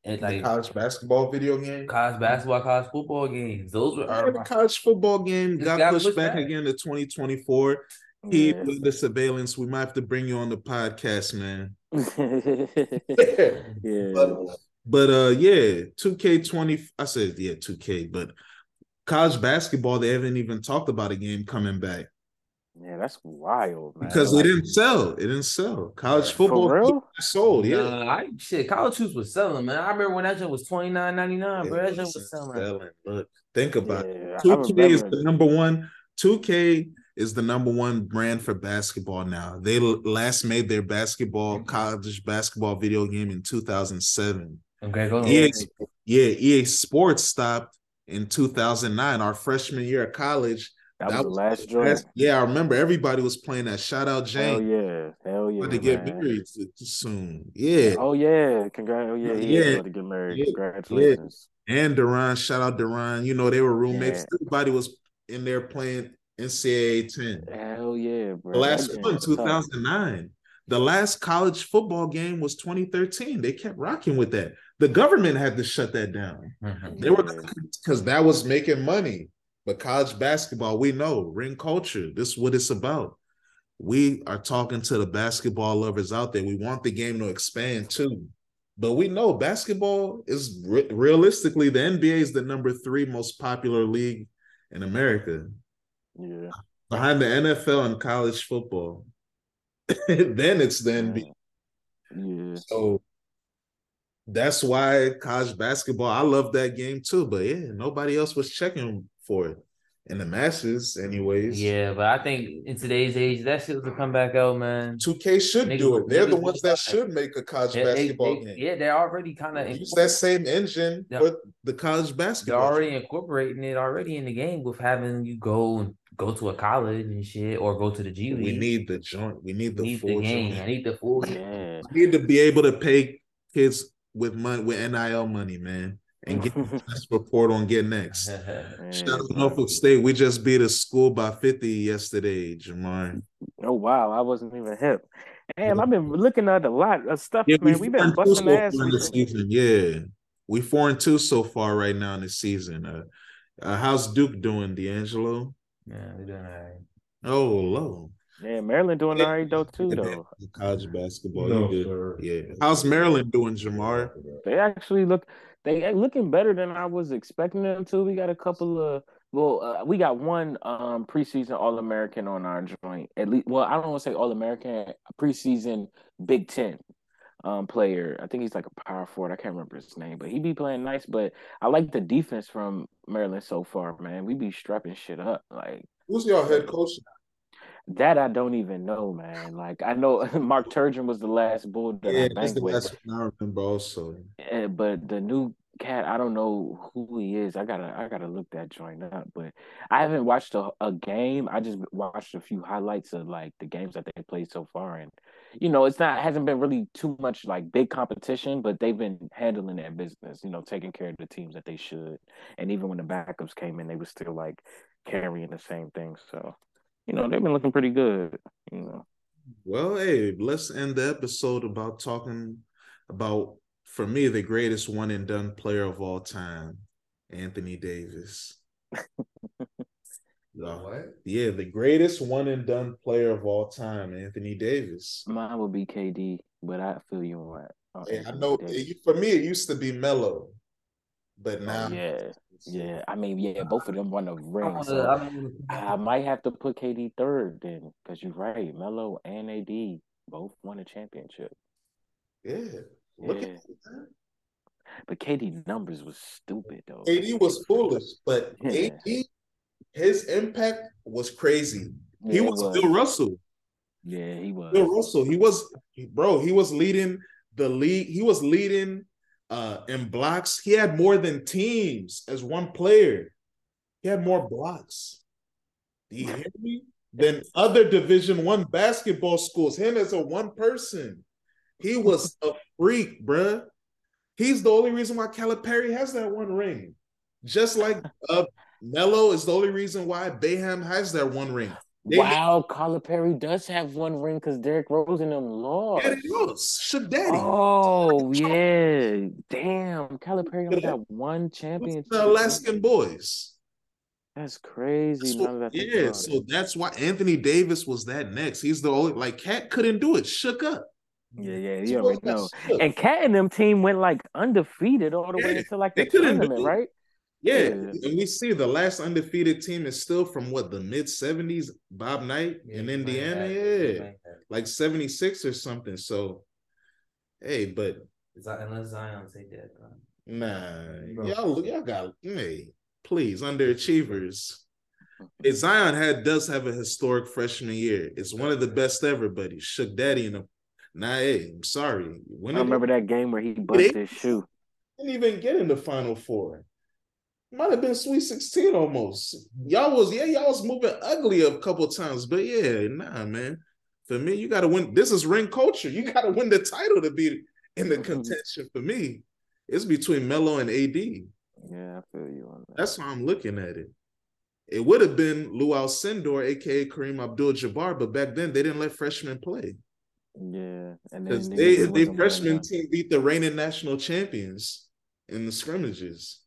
And like the college basketball video game, college basketball, college football games. Those were yeah, the college football game got, got pushed, pushed back, back, again to 2024. He the surveillance. We might have to bring you on the podcast, man. yeah. But, but uh yeah, 2K20. I said yeah, 2K, but college basketball, they haven't even talked about a game coming back. Yeah, that's wild, man. Because like, it didn't sell. It didn't sell. College football sold. Yeah, uh, I shit. College hoops was selling, man. I remember when that shit was twenty nine ninety nine, bro. That shit was selling. selling. Look, think about yeah, it. Two K is the number one. Two K is the number one brand for basketball now. They last made their basketball mm-hmm. college basketball video game in two thousand seven. Okay, go EA, yeah, EA Sports stopped in two thousand nine. Our freshman year of college that, that was, the last joint. Yeah, I remember everybody was playing that. Shout out Jane. Hell yeah, hell yeah. About to get man. married soon. Yeah. Oh yeah, congrats. Oh yeah, yeah. About to get married. Yeah. Congratulations. Yeah. And Duran, shout out Duran. You know they were roommates. Yeah. Everybody was in there playing NCAA ten. Hell yeah, bro. The last one, two thousand nine. The last college football game was 2013. They kept rocking with that. The government had to shut that down. Mm-hmm. They were because that was making money. But college basketball, we know ring culture. This is what it's about. We are talking to the basketball lovers out there. We want the game to expand too. But we know basketball is re- realistically the NBA is the number three most popular league in America. Yeah. Behind the NFL and college football. then it's the NBA. Yeah. So that's why college basketball, I love that game too. But yeah, nobody else was checking for it in the masses, anyways. Yeah, but I think in today's age, that shit will come back out, man. 2K should niggas, do it. They're the ones that should make a college yeah, basketball they, game. Yeah, they're already kind of use that same engine yeah. for the college basketball. They're already incorporating it already in the game with having you go and go to a college and shit, or go to the G League. We need the joint. We need the need full the game. Joint. I need the full game. We need to be able to pay kids with money with NIL money, man and get the report on Get Next. Shout out to Norfolk State. We just beat a school by 50 yesterday, Jamar. Oh wow, I wasn't even hip. Damn, I've been looking at a lot of stuff, yeah, man. We've been busting ass in the season. Yeah. We four and two so far right now in the season. Uh, uh, how's Duke doing, DeAngelo? Yeah, they're doing all right. Oh, low. Yeah, Maryland doing all right though too though. College basketball, no, yeah. How's Maryland doing, Jamar? They actually look they looking better than I was expecting them to. We got a couple of well, uh, we got one um, preseason All American on our joint. At least, well, I don't want to say All American, preseason Big Ten um, player. I think he's like a power forward. I can't remember his name, but he be playing nice. But I like the defense from Maryland so far, man. We be strapping shit up. Like, who's your head coach? That I don't even know, man. Like I know Mark Turgeon was the last bull that yeah, I banked with. Last one I remember also. Yeah, but the new cat, I don't know who he is. I gotta I gotta look that joint up. But I haven't watched a, a game. I just watched a few highlights of like the games that they played so far, and you know, it's not hasn't been really too much like big competition, but they've been handling their business. You know, taking care of the teams that they should. And even when the backups came in, they were still like carrying the same thing. So you know, they've been looking pretty good, you know. Well, hey, let's end the episode about talking about for me the greatest one and done player of all time, Anthony Davis. No. What? Yeah, the greatest one and done player of all time, Anthony Davis. Mine would be KD, but I feel you on that. on Hey, I know it- for me it used to be Melo, but Oh, now yeah, yeah. I mean, yeah, both of them won a I ring. wanna- So I mean, I might have to put KD third then, because you're right. Melo and AD both won a championship. yeah. Look Yeah. at that. But KD numbers was stupid though. AD was foolish, but Yeah. AD, his impact was crazy. Yeah, he was, Bill Russell. Yeah, he was. Bill Russell. He was, bro. He was leading the league. He was leading uh in blocks. He had more than teams as one player. He had more blocks. Do you hear me? Than other Division One basketball schools. Him as a one person, he was a freak, bruh. He's the only reason why Calipari has that one ring. Just like uh, Melo is the only reason why Boeheim has that one ring. They- wow, Calipari does have one ring because Derrick Rose and them lost. Yeah, they lost. Shook Daddy. Oh yeah, damn! Calipari only got one championship. the Alaskan boys. That's crazy. That's what- that yeah, so that's why Anthony Davis was that next. He's the only like Cat couldn't do it. Shook up. yeah, yeah, you already know. And Cat and them team went like undefeated all the way until like the tournament, right? Yeah, Yeah. and we see the last undefeated team is still from what the mid seventies. Bob Knight Yeah, in Indiana, have- yeah, might like seventy six or something. So, hey, but Zi- Unless Zion take that. uh, nah, No. y'all y'all got hey, please underachievers. Hey, Zion had does have a historic freshman year. It's one of the best ever, but he shook daddy in a. Nah, hey, I'm sorry. When I did remember that game where he busted his shoe. didn't even get in the final four. Might have been Sweet 16 almost. Y'all was, yeah, y'all was moving ugly a couple times, but yeah, nah, man. For me, you gotta win. This is ring culture. You gotta win the title to be in the Mhm. contention for me. It's between Melo and AD. Yeah, I feel you on that. That's how I'm looking at it. It would have been Lew Alcindor, aka Kareem Abdul-Jabbar, but back then they didn't let freshmen play yeah, and then they wasn't they freshman team beat the reigning national champions in the scrimmages.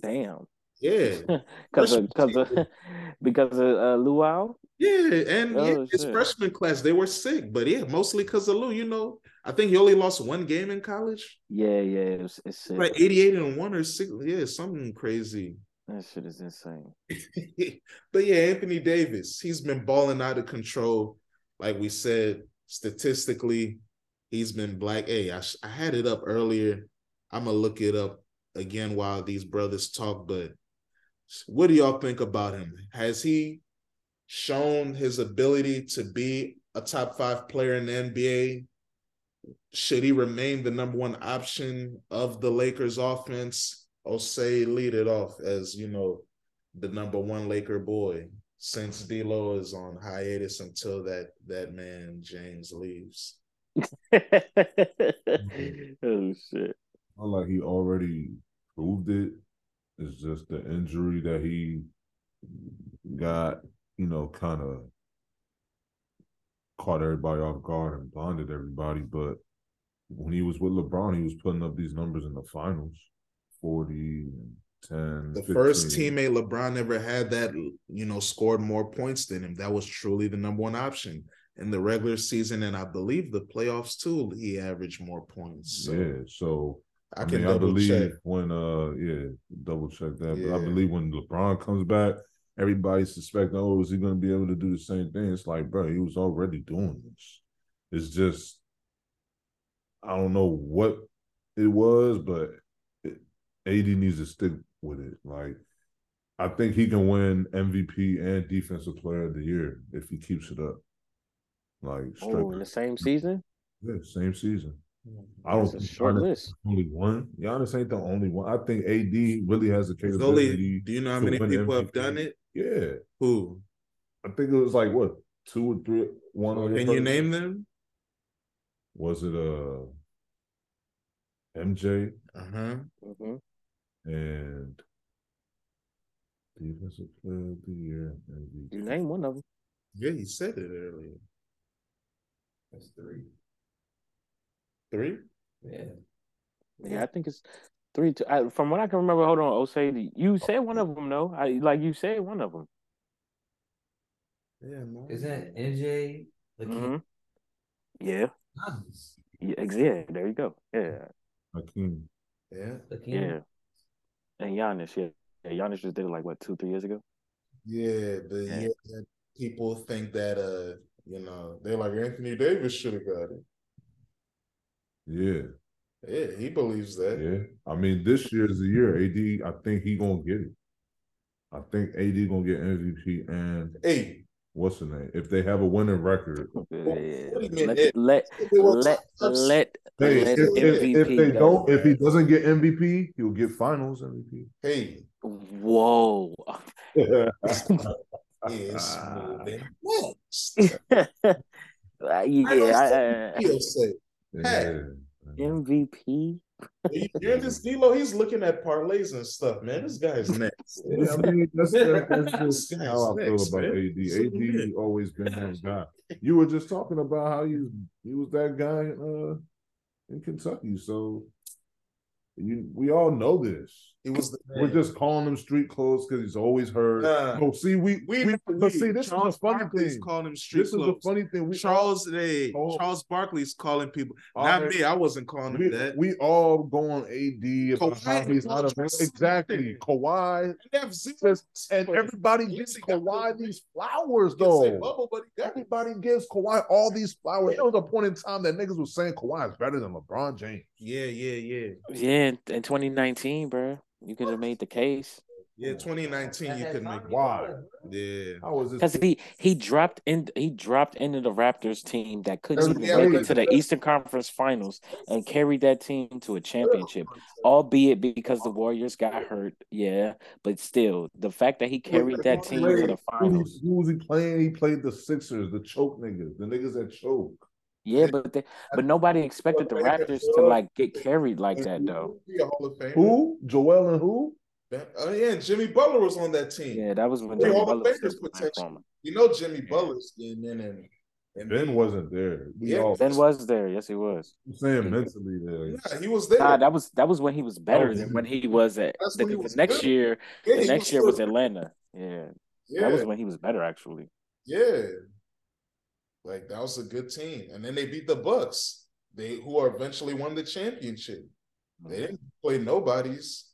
Damn, Yeah, because of because of because of uh, Luau. Yeah, and yeah, Oh, his shit. freshman class they were sick, but yeah, mostly because of Lew. You know, I think he only lost one game in college, Yeah, yeah, it's, it's sick. like eighty-eight and one or six. Yeah, something crazy. That shit is insane. but yeah, Anthony Davis, he's been balling out of control. Like we said, statistically, he's been black. Hey, I, I had it up earlier. I'm gonna look it up again while these brothers talk. But what do y'all think about him? Has he shown his ability to be a top five player in the NBA? Should he remain the number one option of the Lakers offense? Or say lead it off as you know the number one Laker boy since D'Lo is on hiatus until that that man James leaves. oh shit. Not like he already proved it. It's just the injury that he got, you know, kind of caught everybody off guard and blinded everybody. But when he was with LeBron, he was putting up these numbers in the finals 40 and 10. The 15. first teammate LeBron ever had that you know scored more points than him. That was truly the number one option in the regular season, and I believe the playoffs too. He averaged more points. So yeah, so I I, can mean, I believe check. when uh yeah, double check that. But I believe when LeBron comes back, everybody suspecting, oh, is he gonna be able to do the same thing? It's like, bro, he was already doing this. It's just I don't know what it was, but it, AD needs to stick with it. Like I think he can win MVP and defensive player of the year if he keeps it up. Like straight Oh, in the same season? yeah, same season. I don't That's a think short Giannis list. only one. Giannis ain't the only one. I think AD really has the There's capability. only, do you know how many win people have done it? Yeah, Who? I think it was like what two or three. One. other Can you person. name them? Was it uh MJ Uh huh. hmm and defensive player of the year? MVP? You name one of them. Yeah, you said it earlier. That's three. Three. Yeah. Yeah, I think it's three. Two, I, from what I can remember, hold on, Osei, you said one of them, though. I like you said one of them. Yeah, man. Isn't NJ? the Mhm. Yeah. Giannis? Yeah, ex- yeah, there you go. Yeah, Hakeem. Yeah, The king? yeah. And Giannis, yeah. yeah. Giannis just did it like what two, three years ago. yeah. The Yeah. yeah, people think that uh, you know, they're like Anthony Davis should have got it. Yeah, Yeah, he believes that. yeah. I mean, this year's the year. AD, I think he gonna get it. I think AD gonna get MVP and Hey, what's the name? If they have a winning record, Yeah. what do you mean, Let, let let let hey, let if, if, MVP if they go. don't, if he doesn't get MVP, he'll get Finals MVP. Hey, Whoa. is moving next. Yeah, I, I, He'll say, yeah. MVP. you hear this D-Lo? He's looking at parlays and stuff, man. This guy's next. Yeah, I mean, that's, that, that's just how I feel about man. AD. AD yeah. always been that guy. You were just talking about how he he was that guy uh, in Kentucky. So you we all know this. He was the We're just calling him street clothes because he's always heard. Nah. no, see, we we, we, we but see, this Charles is the funny Barkley's thing. calling him street This is the funny thing. We Charles, they, Oh. Charles Barkley's calling people. Not all- me. I wasn't calling him that. we all go on AD about how he's not a exactly Kawhi, They have and everybody Yes, gives he got Kawhi these flowers You though. bubble, but he got it. Everybody gives Kawhi all these flowers. There was a point in time that niggas was saying Kawhi is better than LeBron James. Yeah, yeah, yeah. Yeah, in, in 2019, bro. You could have made the case. Yeah, 2019, you could make Why? Yeah. How was this? Because he he dropped in he dropped into the Raptors team that couldn't even make it to the Eastern Conference Finals and carried that team to a championship. Albeit because the Warriors got hurt, yeah, but still the fact that he carried that team to the finals, who was he playing? He played the Sixers, the choke niggas, the niggas that choke. Yeah, but they, but nobody expected the Raptors to like get carried like that though. Be a Hall of Famer. Who? Joel and who? Oh yeah, and Jimmy Butler was on that team. Yeah, that was when They Jimmy all Butler Lakers was potential. You know Jimmy Butler's getting in and, and Ben wasn't there. We Yeah, all Ben was there, yes, he was. I'm saying mentally there. Yeah, he was there. Nah, that was that was when he was better was- than when he was at That's the, when he the was next good. year. Yeah, The he next year was. Atlanta. Yeah, yeah, that was when he was better actually. yeah. Like that was a good team, and then they beat the Bucks. They who are eventually won the championship. They mm-hmm. didn't play nobodies.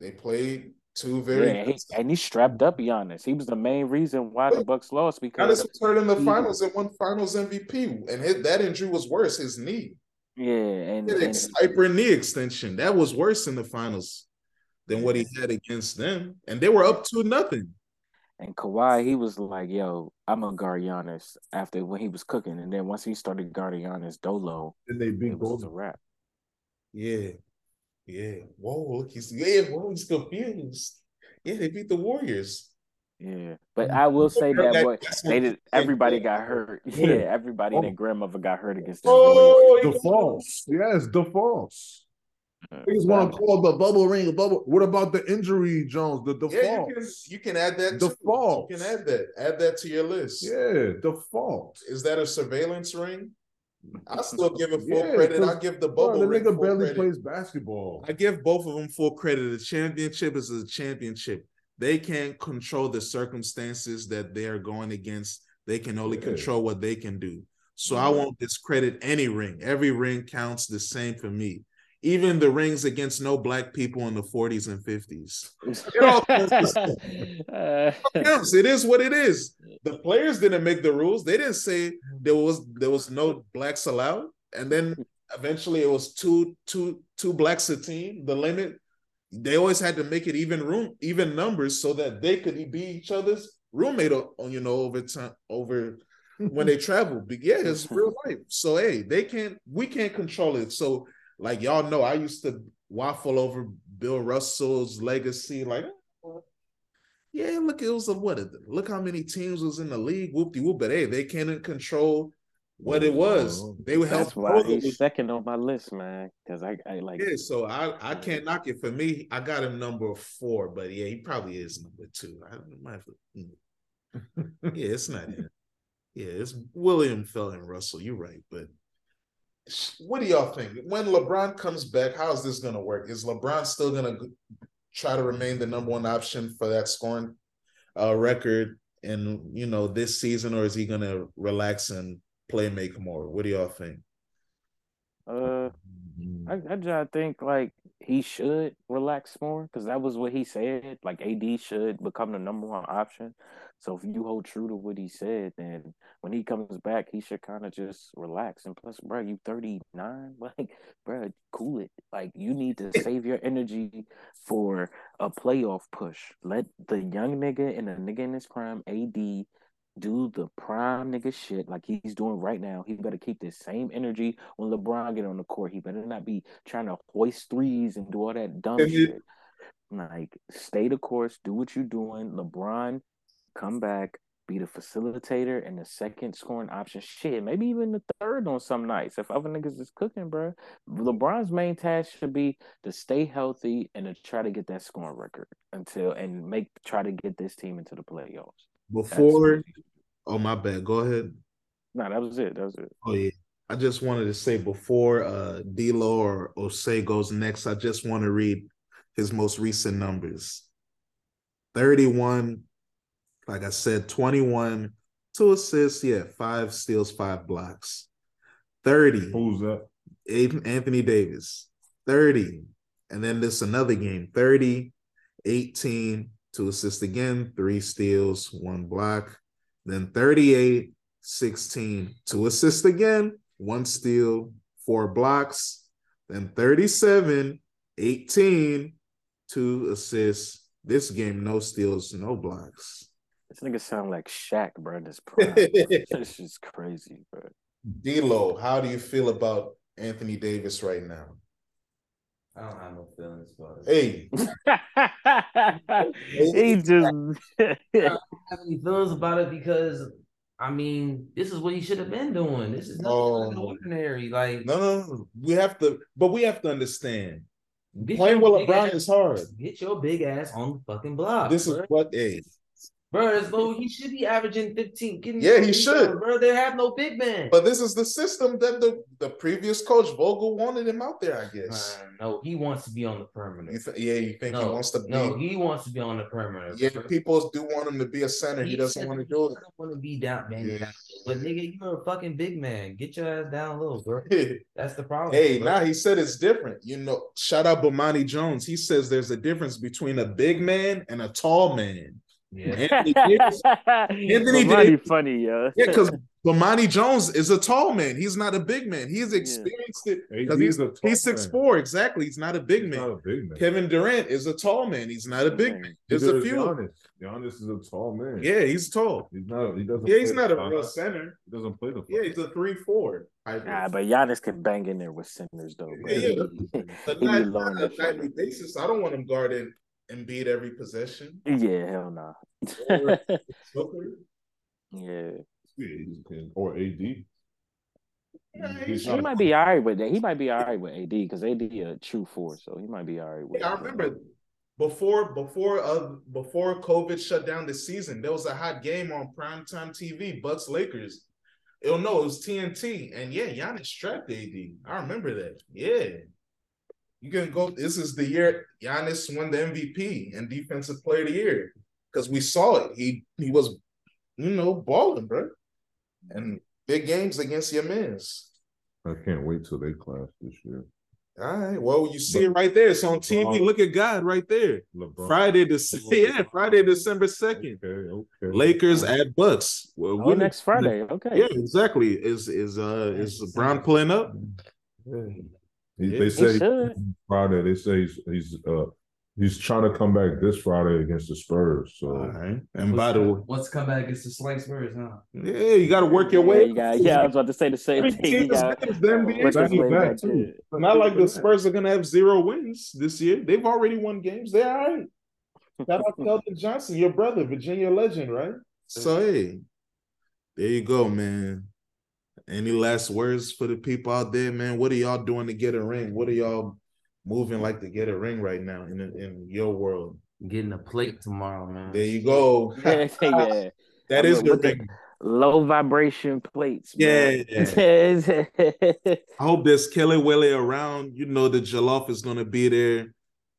They played two very. Yeah, and he, and he strapped up Giannis. He was the main reason why the Bucks lost because Giannis was hurt in the finals and won Finals MVP, and his, that injury was worse. His knee, yeah, and, and hyper knee extension. That was worse in the finals than what he had against them, and they were up to nothing. And Kawhi, he was like, "Yo, I'm gonna guard Giannis." After when he was cooking, and then once he started guarding Giannis Dolo, Then they beat it was a wrap. Yeah, yeah. Whoa, look, he's yeah. Whoa, he's confused. Yeah, they beat the Warriors. Yeah, but mm. I will say that boy, That's they did. Everybody got hurt. Yeah. Yeah, everybody and Oh. their grandmother got hurt against the oh, Warriors. Oh, The false. Yes, the false. Niggas want to call the bubble ring a bubble. What about the injury, Jones? The default. Yeah, you can default. you can add that. Default. too. You can add that. Add that to your list. Yeah, default. Is that a surveillance ring? I still give it full Yeah, credit. 'cause, I give the Bro, bubble the ring nigga barely credit. plays basketball. I give both of them full credit. The championship is a championship. They can't control the circumstances that they are going against. They can only Yeah. control what they can do. So I won't discredit any ring. Every ring counts the same for me. Even the rings against no black people in the 40s and 50s. It all counts. Uh, It is what it is. The players didn't make the rules. They didn't say there was there was no blacks allowed. And then eventually it was two two two blacks a team, the limit. They always had to make it even room, even numbers, so that they could be each other's roommate on you know over time over when they travel. But yeah, it's real life. So hey, they can't we can't control it. So like y'all know, I used to waffle over Bill Russell's legacy, like yeah, look, it was a what? Look how many teams was in the league. Whoop de whoop, but hey, they can't control what it was. They would help. that's why he's second on my list, man. Because I, I like. Yeah, so I I can't knock it. For me, I got him number four, but yeah, he probably is number two. I might have to, mm. yeah, it's not him. Yeah, it's William Felton Russell. You're right, but what do y'all think? When LeBron comes back, how is this gonna work? Is LeBron still gonna try to remain the number one option for that scoring uh, record? in you know this season, or is he gonna relax and play make more? What do y'all think? Uh. I, I just think like he should relax more because that was what he said. Like AD should become the number one option. So if you hold true to what he said, then when he comes back, he should kind of just relax. And plus, bro, you thirty nine, like, bro, cool it. Like you need to save your energy for a playoff push. Let the young nigga and the nigga in his prime, AD, do the prime nigga shit like he's doing right now. He better keep this same energy when LeBron get on the court. He better not be trying to hoist threes and do all that dumb shit. Like, stay the course, do what you're doing. LeBron, come back, be the facilitator and the second scoring option. Shit, maybe even the third on some nights if other niggas is cooking, bro. LeBron's main task should be to stay healthy and to try to get that scoring record until and make try to get this team into the playoffs. Before, oh my bad. Go ahead. No, that was it. That was it. Oh yeah. I just wanted to say before uh D'Lo or Osei goes next, I just want to read his most recent numbers. 31, like I said, 21, two assists, yeah, five steals, five blocks. 30, Who's that? Anthony Davis, 30. And then this another game, 30, 18, two assists again, three steals, one block. Then 38, 16, two assists again, one steal, four blocks. Then 37, 18, two assists. This game, no steals, no blocks. This nigga sound like Shaq, bro. in This prime. this is crazy, bro. D'Lo, how do you feel about Anthony Davis right now? I don't have no feelings about it. Hey, he just I don't have any feelings about it because I mean, this is what he should have been doing. This is nothing Oh. ordinary. Like no, no, no, we have to, but we have to understand. Playing your with big LeBron ass- is hard. Get your big ass on the fucking block. This is bro. what, hey, bro. As though he should be averaging fifteen. Getting Yeah, he should. bro. They have no big man. but this is the system that the, the previous coach Vogel wanted him out there, I guess. Uh, no, he wants to be on the perimeter. You th- yeah, you think he wants to be? no, he wants to be on the perimeter. yeah, bro. people do want him to be a center. He, doesn't want to do I don't want to be down, man. Yeah. But nigga, you're a fucking big man. Get your ass down low, bro. That's the problem. Hey, bro. now he said it's different. You know, shout out Bomani Jones. He says there's a difference between a big man and a tall man. Yeah. Anthony Davis, Anthony Davis- funny, yo. yeah, because Bomani Jones is a tall man. He's not a big man. He's experienced it because AD he's a tall he's six man. four exactly. He's not a big He's man. not a big man. Kevin Durant is a tall man. He's not a big man. There's a few. Giannis. Giannis is a tall man. Yeah, he's tall. He's not. He doesn't. Yeah, he's not a real five. center. He doesn't play the. Yeah, he's a three four. Nah, but Giannis can bang in there with centers though. Bro. Yeah, yeah. But not, not on a nightly basis. I don't want him guarding Embiid every possession. yeah, hell no. Or- yeah, Yeah, or AD. Yeah, He's he might be all right with that. He might be all right with AD because AD a true four, so he might be all right with. Yeah, I remember before before uh before COVID shut down the season, there was a hot game on primetime TV, Bucks Lakers. Oh no, it was TNT, and yeah, Giannis strapped AD. I remember that. Yeah, you can go. This is the year Giannis won the MVP and Defensive Player of the Year because we saw it. He he was, you know, balling, bro, and big games against your men's. I can't wait till they clash this year. All right. Well, you see it right there. It's on TV. LeBron- Look at God right there. LeBron. Friday, the yeah, Friday, December second. Okay, okay. Lakers at Bucks. Well, Oh, next Friday. Okay. Yeah, exactly. Is is uh is Brown pulling up? Yeah. He- they say should. Friday. They say he's he's uh he's trying to come back this Friday against the Spurs. So All right. And by the way, What's come back against the Slice Spurs, huh? yeah, you got to work your Yeah, way. you got, yeah, I was about to say the same Every thing. team You is got good as the NBA. work Back his to way back, back too. to- Not like the Spurs are gonna have zero wins this year. They've already won games. They're all right. Shout out Keldon Johnson, your brother, Virginia legend, right? So hey, there you go, man. Any last words for the people out there, man? What are y'all doing to get a ring? What are y'all moving like to get a ring right now in in your world? Getting a plate tomorrow, man. There you go. yeah, yeah. That is the With the- ring. Low vibration plates. Yeah. Yeah. I hope there's kelewele around. You know the jollof is gonna be there.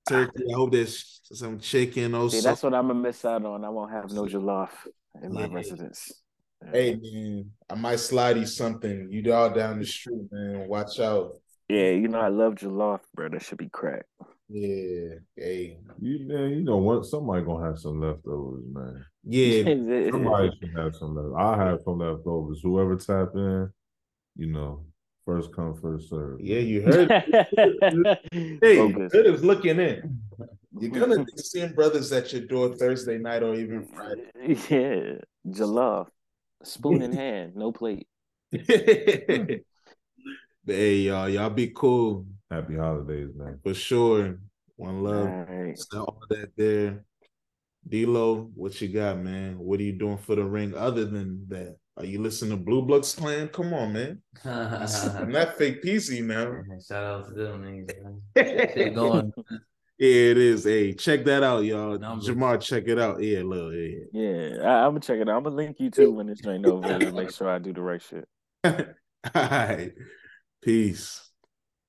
Turkey. I hope there's some chicken or See, that's what I'm gonna miss out on. I won't have no jollof. in my Yeah. residence. Yeah. Hey man, I might slide you something. You all down the street, man. Watch out. Yeah, you know I love jollof, bro. That should be crack. Yeah. Hey. You man, you know what? Somebody gonna have some leftovers, man. Yeah. Somebody should have some left. I have some leftovers. Whoever tap in, you know, first come, first serve. Yeah, you heard. Hey, Focus. good is looking in. You're gonna be seeing brothers at your door Thursday night or even Friday. Yeah, jollof, spoon in hand, no plate. but hey, y'all, y'all be cool Happy holidays, man. for sure. One love. right. So all that there. D-Lo, what you got, man? What are you doing for the ring other than that? Are you listening to Blue Bloods Clan? Come on, man. I'm not fake PC now. Shout out to them niggas. man. Shit going. Yeah, it is. Hey, check that out, y'all. Numbers. Jamar, check it out. Yeah, look, yeah. Yeah, I, I'm gonna check it out. I'm gonna link you too when this ain't over. to make sure I do the right shit. All right. Peace.